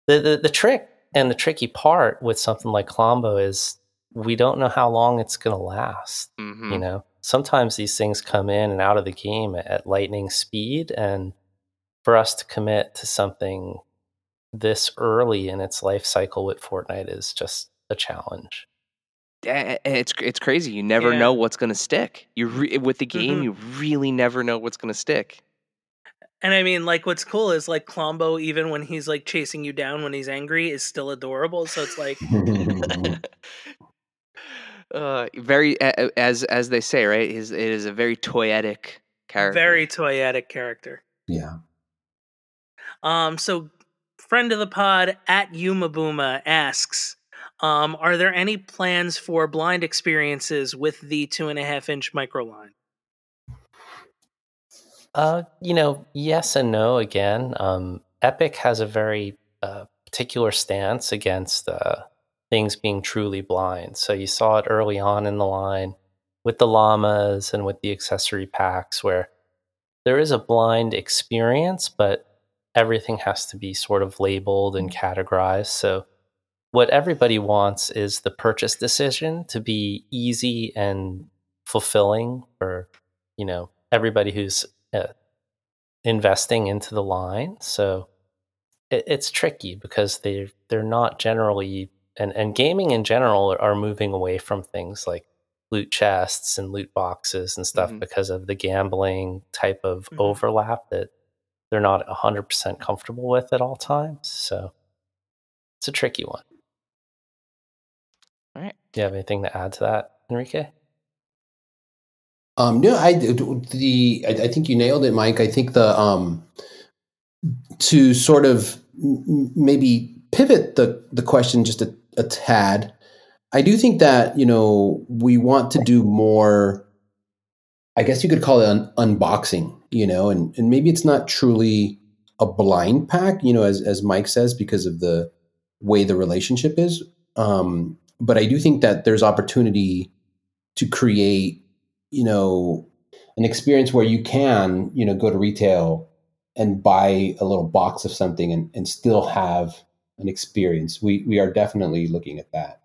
the, the the trick and the tricky part with something like Klombo is we don't know how long it's going to last. Mm-hmm. You know, sometimes these things come in and out of the game at, at lightning speed, and for us to commit to something this early in its life cycle with Fortnite is just a challenge. It's it's crazy. You never yeah. know what's going to stick. You re- with the game, mm-hmm. you really never know what's going to stick. And I mean, like, what's cool is like Klombo, even when he's like chasing you down when he's angry, is still adorable. So it's like, uh, very as as they say, right? Is it is a very toyetic character. Very toyetic character. Yeah. Um. So friend of the pod at Yumabooma asks, um, are there any plans for blind experiences with the two and a half inch micro line? Uh, you know, yes and no. Again, um, Epic has a very uh, particular stance against uh, things being truly blind. So you saw it early on in the line with the llamas and with the accessory packs, where there is a blind experience, but everything has to be sort of labeled and categorized. So what everybody wants is the purchase decision to be easy and fulfilling for you know everybody who's uh, investing into the line. So it, it's tricky because they they're not generally and and gaming in general are moving away from things like loot chests and loot boxes and stuff mm-hmm. because of the gambling type of mm-hmm. overlap that they're not 100% comfortable with at all times. So it's a tricky one. All right. Do you have anything to add to that, Enrique? Um, no, I the I, I think you nailed it, Mike. I think the um to sort of maybe pivot the the question just a, a tad. I do think that you know we want to do more. I guess you could call it an unboxing, you know, and and maybe it's not truly a blind pack, you know, as as Mike says, because of the way the relationship is. Um, but I do think that there's opportunity to create, you know, an experience where you can, you know, go to retail and buy a little box of something and, and still have an experience. We we are definitely looking at that.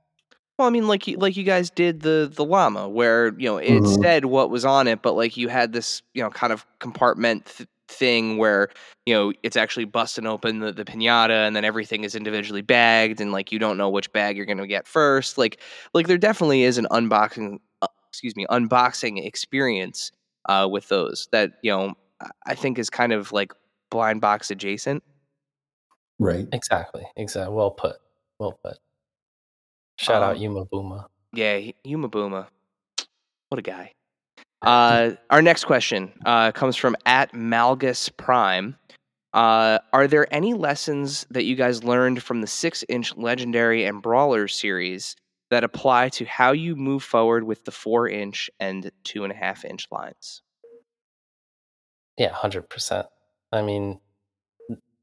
Well, I mean, like you, like you guys did the the llama, where you know it mm-hmm. said what was on it, but like you had this you know kind of compartment th- thing where you know it's actually busting open the, the pinata, and then everything is individually bagged, and like you don't know which bag you're going to get first. Like like there definitely is an unboxing, uh, excuse me, unboxing experience uh, with those that you know I think is kind of like blind box adjacent. Right. Exactly. Exactly. Well put. Well put. Shout um, out Yuma Booma. Yeah, Yuma Booma. What a guy. Uh, our next question uh, comes from at Malgus Prime. Uh, are there any lessons that you guys learned from the six inch Legendary and Brawler series that apply to how you move forward with the four inch and two and a half inch lines? Yeah, 100%. I mean,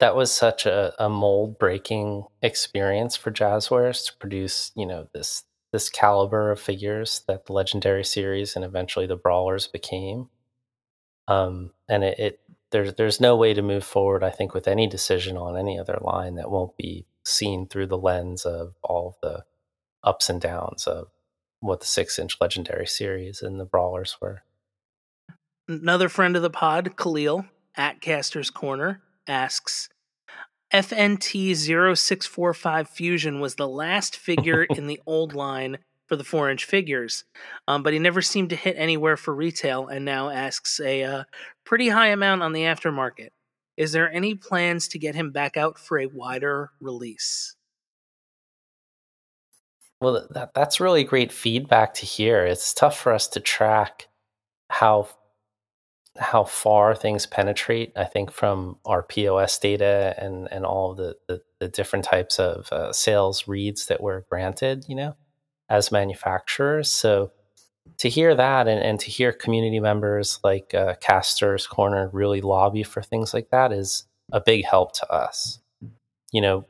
that was such a, a mold breaking experience for Jazwares to produce, you know, this this caliber of figures that the legendary series and eventually the brawlers became. Um, and it, it there's there's no way to move forward, I think, with any decision on any other line that won't be seen through the lens of all of the ups and downs of what the six inch legendary series and the brawlers were. Another friend of the pod, Khalil, at Caster's Corner, asks FNT 0645 Fusion was the last figure in the old line for the 4 inch figures, um, but he never seemed to hit anywhere for retail and now asks a uh, pretty high amount on the aftermarket. Is there any plans to get him back out for a wider release? Well, that, that's really great feedback to hear. It's tough for us to track how how far things penetrate. I think from our POS data and and all the the, the different types of uh, sales reads that we're granted, you know, as manufacturers. So to hear that and, and to hear community members like uh, Casters Corner really lobby for things like that is a big help to us. You know,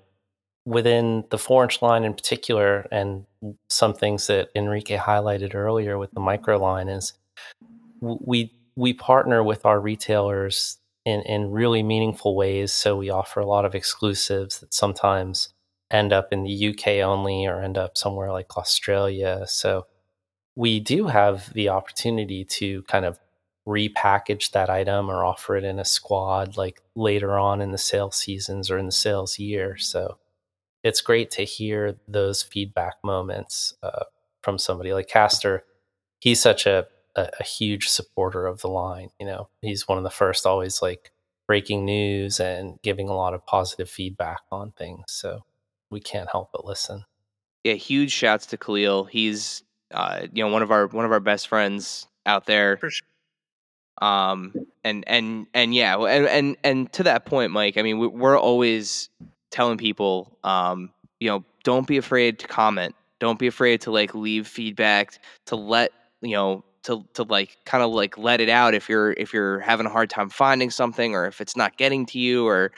within the four inch line in particular, and some things that Enrique highlighted earlier with the micro line is we we partner with our retailers in, in really meaningful ways. So we offer a lot of exclusives that sometimes end up in the UK only or end up somewhere like Australia. So we do have the opportunity to kind of repackage that item or offer it in a squad like later on in the sales seasons or in the sales year. So it's great to hear those feedback moments uh, from somebody like Caster. He's such a a, a, huge supporter of the line. You know, he's one of the first always like breaking news and giving a lot of positive feedback on things. So we can't help but listen. Yeah, huge shouts to Khalil. He's uh, you know one of our one of our best friends out there. For sure. Um and and and yeah, and and and to that point, Mike. I mean, we're always telling people, um, you know, don't be afraid to comment. Don't be afraid to like leave feedback. To let you know to to like kind of like let it out if you're if you're having a hard time finding something or if it's not getting to you or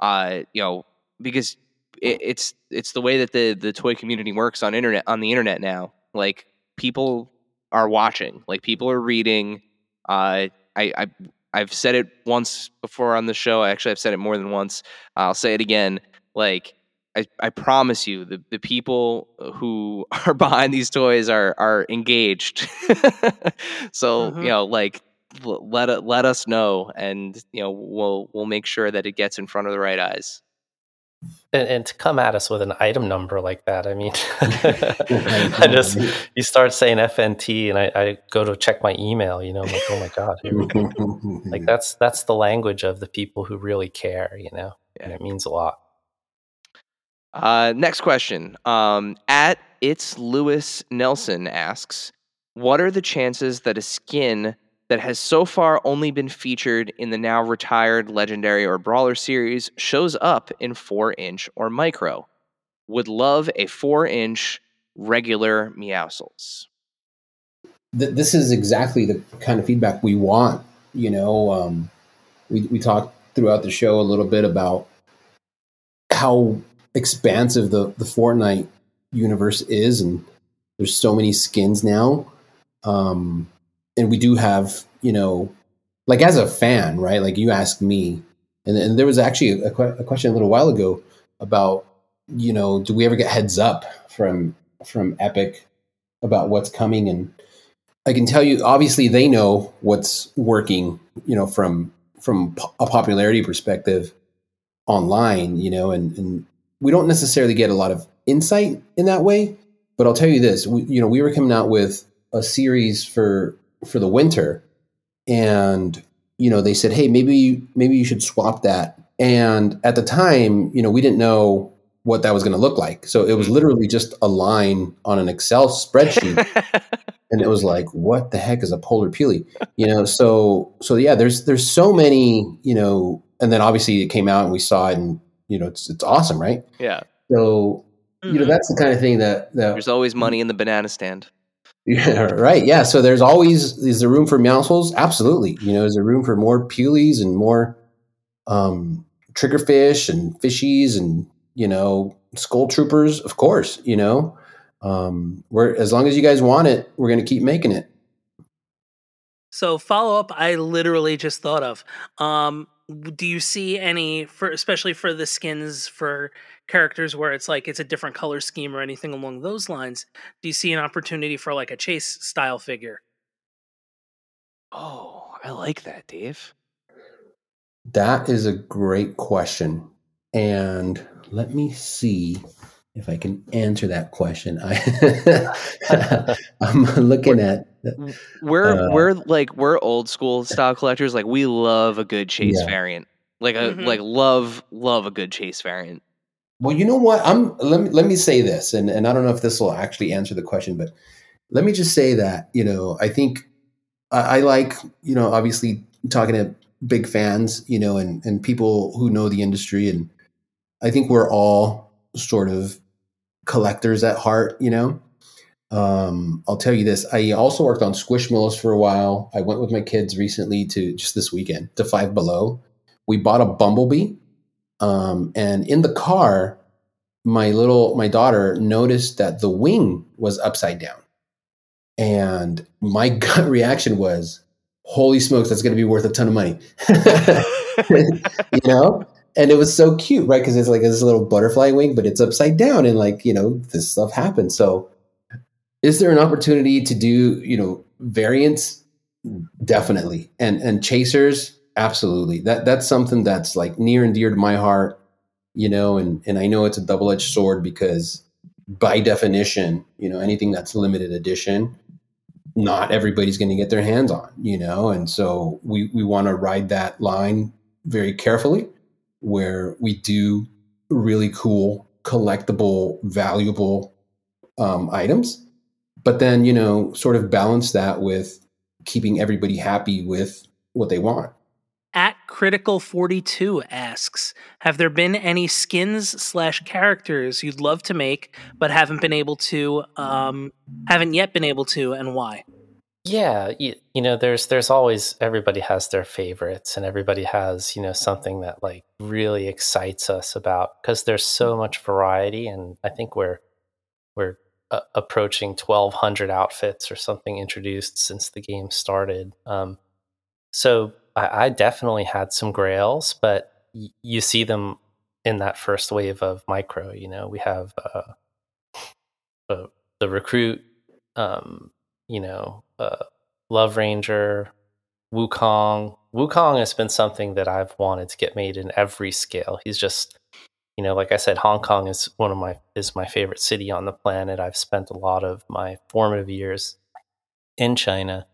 uh you know because it, it's it's the way that the the toy community works on internet on the internet now like people are watching like people are reading uh i i I've said it once before on the show. I actually, I've said it more than once. I'll say it again. Like I, I promise you, the, the people who are behind these toys are are engaged. so Mhm. you know, like let let us know, and you know we'll we'll make sure that it gets in front of the right eyes. And, and to come at us with an item number like that, I mean, I just you start saying FNT, and I, I go to check my email. You know, I'm like, oh my god, here we go. like that's that's the language of the people who really care. You know, and it means a lot. Uh, next question. Um, at it's Lewis Nelson asks, "What are the chances that a skin that has so far only been featured in the now retired Legendary or Brawler series shows up in four inch or micro? Would love a four inch regular Meowscles." Th- this is exactly the kind of feedback we want. You know, um, we we talked throughout the show a little bit about how expansive the the Fortnite universe is, and there's so many skins now. Um, and we do have, you know, like as a fan, right? Like you asked me, and, and there was actually a, a question a little while ago about, you know, do we ever get heads up from from Epic about what's coming? And I can tell you, obviously, they know what's working, you know, from from a popularity perspective online, you know, and and we don't necessarily get a lot of insight in that way. But I'll tell you this, we, you know, we were coming out with a series for for the winter, and you know, they said, hey, maybe maybe you should swap that. And at the time, you know, we didn't know what that was going to look like. So it was mm. literally just a line on an Excel spreadsheet and it was like what the heck is a polar peely you know so so yeah there's there's so many you know and then obviously it came out and we saw it and you know it's it's awesome right yeah, so you know Mhm. that's the kind of thing that that there's always money in the banana stand. yeah right yeah so there's always is there room for Meowscles absolutely you know is there room for more peelies and more um triggerfish and fishies and you know skull troopers of course you know um we're as long as you guys want it we're going to keep making it So follow up, I literally just thought of. Um, w- do you see any, for especially for the skins for characters where it's like it's a different color scheme or anything along those lines? Do you see an opportunity for like a chase style figure? Oh, I like that, Dave. That is a great question. And let me see if I can answer that question. I, I'm looking at We're Uh, we're like we're old school style collectors. Like we love a good chase Yeah. variant. Like a Mhm. like love love a good chase variant. well, you know what? I'm let me let me say this, and, and I don't know if this will actually answer the question, but let me just say that, you know, I think I, I like, you know, obviously talking to big fans, you know, and, and people who know the industry. And I think we're all sort of collectors at heart, you know. Um, I'll tell you this. I also worked on Squishmallows for a while. I went with my kids recently to just this weekend to Five Below. We bought a Bumblebee. Um, and in the car, my little my daughter noticed that the wing was upside down. And my gut reaction was, holy smokes, that's gonna be worth a ton of money. you know? And it was so cute, right? Because it's like this little butterfly wing, but it's upside down, and like, you know, this stuff happens. So is there an opportunity to do, you know, variants? Definitely. And and chasers, absolutely. That that's something that's like near and dear to my heart, you know, and and I know it's a double-edged sword because by definition, you know, anything that's limited edition, not everybody's going to get their hands on, you know, and so we we want to ride that line very carefully where we do really cool collectible valuable um, items but then you know sort of balance that with keeping everybody happy with what they want At Critical 42 asks, have there been any skins slash characters you'd love to make but haven't been able to, um, haven't yet been able to, and why? Yeah, you, you know, there's there's always everybody has their favorites, and everybody has you know something that like really excites us about because there's so much variety, and I think we're we're approaching 1,200 outfits or something introduced since the game started. Um, so I, I definitely had some grails, but y- you see them in that first wave of micro. You know, we have uh, uh, the recruit, um, you know, uh, Love Ranger, Wukong. Wukong has been something that I've wanted to get made in every scale. He's just, you know, like I said, Hong Kong is one of my is my favorite city on the planet. I've spent a lot of my formative years in China,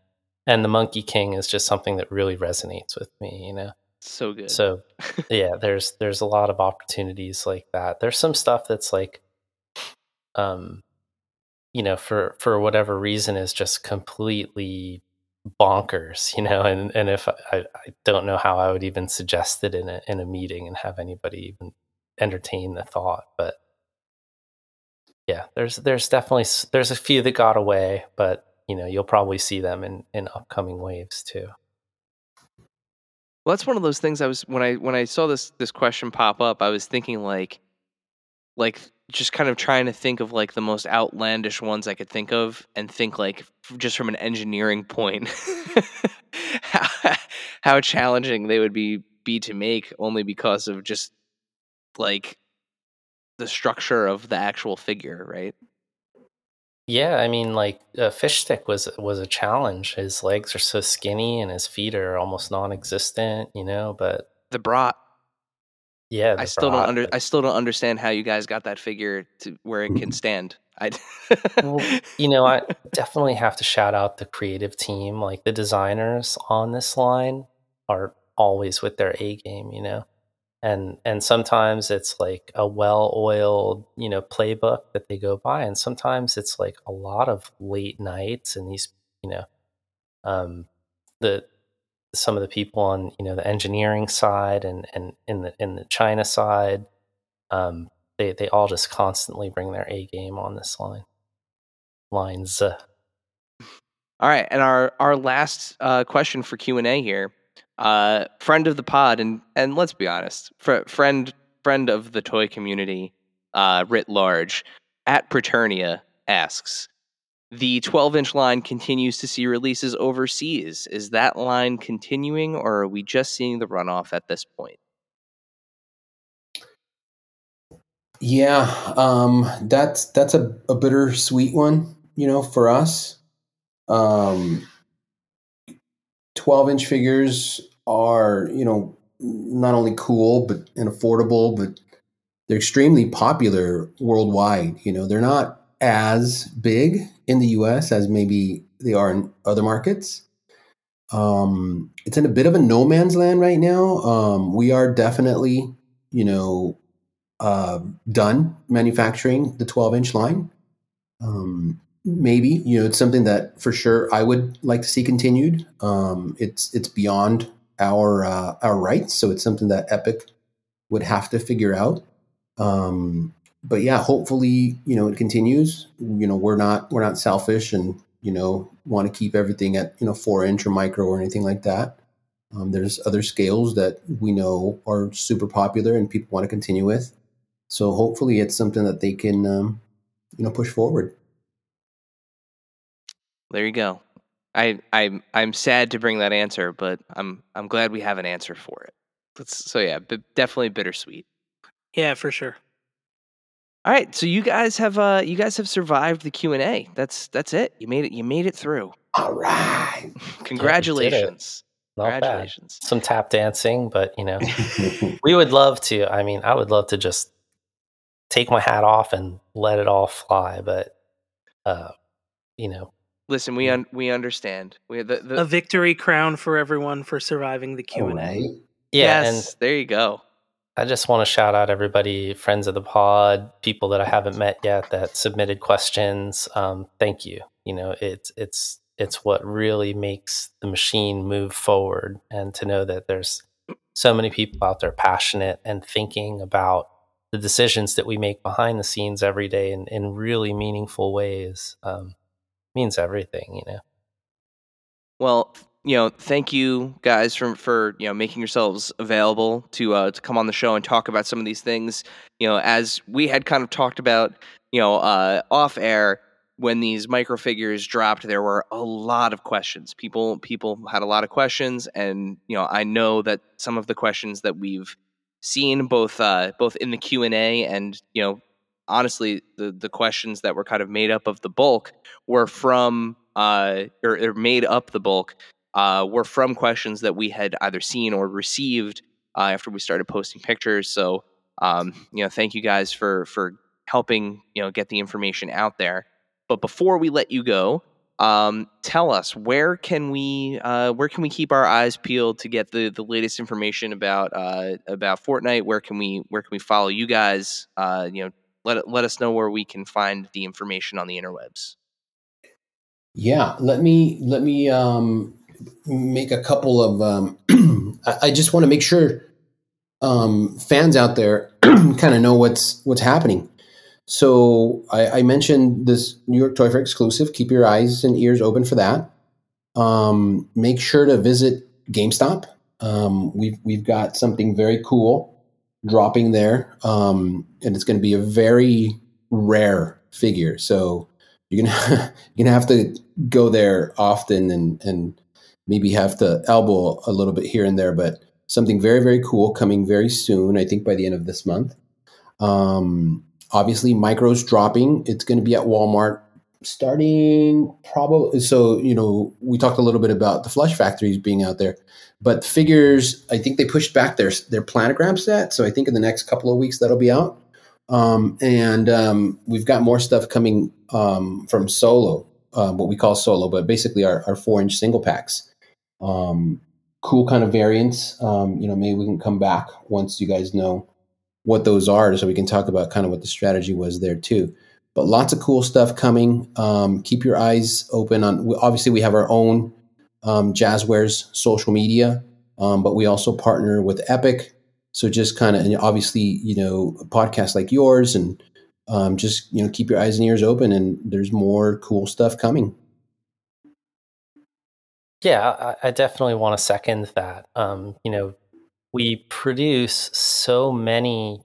and the Monkey King is just something that really resonates with me. You know, So good. so yeah, there's there's a lot of opportunities like that. There's some stuff that's like, um, you know, for for whatever reason is just completely bonkers, you know, and and if I, I don't know how I would even suggest it in a in a meeting and have anybody even entertain the thought, but yeah, there's there's definitely there's a few that got away, but you know, you'll probably see them in in upcoming waves too. Well, that's one of those things I was when I when I saw this this question pop up, I was thinking like like just kind of trying to think of like the most outlandish ones I could think of and think like just from an engineering point how, how challenging they would be be to make only because of just like the structure of the actual figure, right? Yeah, I mean, like a Fishstick was was a challenge. His legs are so skinny and his feet are almost non-existent, you know. But The brat. yeah, I the still don't brat, under but- I still don't understand how you guys got that figure to where it can stand. I Well, you know, I definitely have to shout out the creative team. Like the designers on this line are always with their A game, you know. And and sometimes it's like a well-oiled, you know, playbook that they go by, and sometimes it's like a lot of late nights and these, you know, um, the some of the people on you know the engineering side and and in the in the China side, um, they they all just constantly bring their A game on this line lines. Uh, All right, and our our last uh, question for Q and A here, uh, friend of the pod, and and let's be honest, fr- friend friend of the toy community, uh, writ large, at Praeternia asks, the 12 inch line continues to see releases overseas. Is that line continuing, or are we just seeing the runoff at this point? Yeah, um, that's that's a, a bittersweet one, you know, for us. Um, twelve inch figures are, you know, not only cool but and affordable, but they're extremely popular worldwide. You know, they're not as big in the U.S. as maybe they are in other markets. Um, it's in a bit of a no man's land right now. Um, we are definitely, you know, uh, done manufacturing the 12 inch line. Um, maybe you know it's something that for sure I would like to see continued. Um, it's it's beyond our uh, our rights, so it's something that Epic would have to figure out. Um, but yeah, hopefully you know it continues. You know we're not we're not selfish and you know want to keep everything at you know four inch or micro or anything like that. Um, there's other scales that we know are super popular and people want to continue with. So hopefully it's something that they can, um, you know, push forward. There you go. I I'm I'm sad to bring that answer, but I'm I'm glad we have an answer for it. Let's, so yeah, b- definitely bittersweet. Yeah, for sure. All right, so you guys have uh you guys have survived the Q and A. That's that's it. You made it. You made it through. All right. Congratulations. not bad. Congratulations. Some tap dancing, but you know, we would love to. I mean, I would love to just take my hat off and let it all fly. But, uh, you know, Listen, we un- we understand. We the, the A victory crown for everyone for surviving the Q All and A. yeah. yes, there you go. I just want to shout out everybody, friends of the pod, people that I haven't met yet that submitted questions. Um, thank you. You know, it's it's it's what really makes the machine move forward, and to know that there's so many people out there passionate and thinking about the decisions that we make behind the scenes every day in, in really meaningful ways um, means everything, you know. Well, you know, thank you guys for for you know making yourselves available to uh, to come on the show and talk about some of these things. You know, as we had kind of talked about, you know, uh, off air when these microfigures dropped, there were a lot of questions. People people had a lot of questions, and you know, I know that some of the questions that we've seen both uh, both in the Q and A and you know honestly the the questions that were kind of made up of the bulk were from uh, or, or made up the bulk uh, were from questions that we had either seen or received uh, after we started posting pictures. So um, you know, thank you guys for for helping you know get the information out there. But before we let you go, um, tell us where can we uh, where can we keep our eyes peeled to get the the latest information about uh, about Fortnite? Where can we where can we follow you guys? Uh, you know, let let us know where we can find the information on the interwebs. Yeah, let me let me um, make a couple of. Um, I, I just want to make sure um, fans out there kind of know what's what's happening. So I, I, mentioned this New York Toy Fair exclusive. Keep your eyes and ears open for that. Um, make sure to visit GameStop. Um, we've we've got something very cool dropping there, um, and it's going to be a very rare figure. So you're gonna you're gonna have to go there often and and maybe have to elbow a little bit here and there, but something very, very cool coming very soon, I think by the end of this month. Um, obviously, Micro's dropping. It's going to be at Walmart starting probably. So, you know, we talked a little bit about the Flush Factories being out there, but figures, I think they pushed back their, their planogram set. So I think in the next couple of weeks that'll be out. Um, and um, we've got more stuff coming um, from Solo, uh, what we call Solo, but basically our, our four inch single packs. Um, cool kind of variants. Um, you know, maybe we can come back once you guys know what those are, so we can talk about kind of what the strategy was there too. But lots of cool stuff coming. Um, keep your eyes open on. Obviously, we have our own um, Jazwares social media, um, but we also partner with Epic. So just kind of, and obviously, you know, podcasts like yours, and um, just you know, keep your eyes and ears open. And there's more cool stuff coming. Yeah, I, I definitely want to second that. Um, you know, we produce so many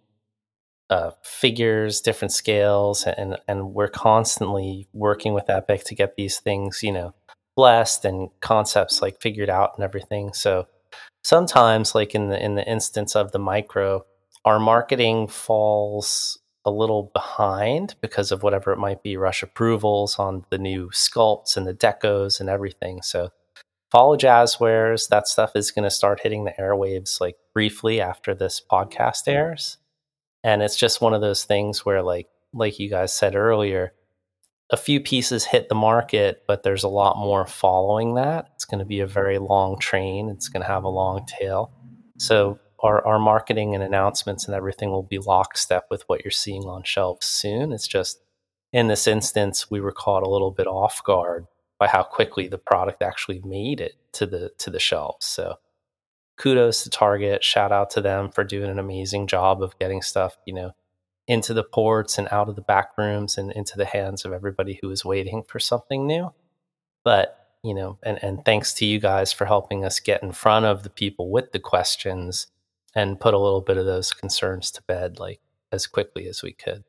uh, figures, different scales, and and we're constantly working with Epic to get these things, you know, blessed and concepts like figured out and everything. So sometimes, like in the in the instance of the micro, our marketing falls a little behind because of whatever it might be, rush approvals on the new sculpts and the decos and everything. So follow Jazwares. That stuff is going to start hitting the airwaves like briefly after this podcast airs. And it's just one of those things where like like you guys said earlier, a few pieces hit the market, but there's a lot more following that. It's going to be a very long train. It's going to have a long tail. So our, our marketing and announcements and everything will be lockstep with what you're seeing on shelves soon. It's just in this instance, we were caught a little bit off guard by how quickly the product actually made it to the to the shelves. So kudos to Target. Shout out to them for doing an amazing job of getting stuff, you know, into the ports and out of the back rooms and into the hands of everybody who is waiting for something new. But, you know, and, and thanks to you guys for helping us get in front of the people with the questions and put a little bit of those concerns to bed like as quickly as we could.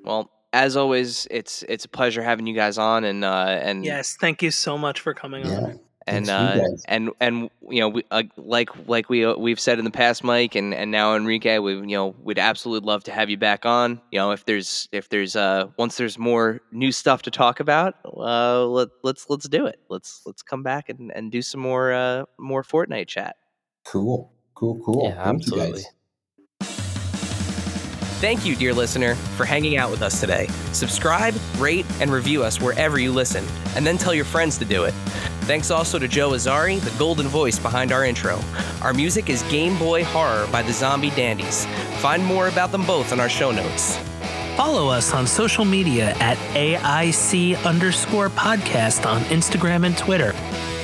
Well, as always, it's it's a pleasure having you guys on, and uh, and yes, thank you so much for coming yeah. on. And uh, and and you know, we, uh, like like we uh, we've said in the past, Mike, and, and now Enrique, we you know we'd absolutely love to have you back on. You know, if there's if there's uh once there's more new stuff to talk about, uh, let let's let's do it. Let's let's come back and, and do some more uh more Fortnite chat. Cool, cool, cool. Yeah, Thank absolutely. Thank you, dear listener, for hanging out with us today. Subscribe, rate, and review us wherever you listen, and then tell your friends to do it. Thanks also to Joe Azzari, the golden voice behind our intro. Our music is Game Boy Horror by the Zombie Dandies. Find more about them both in our show notes. Follow us on social media at AIC underscore podcast on Instagram and Twitter.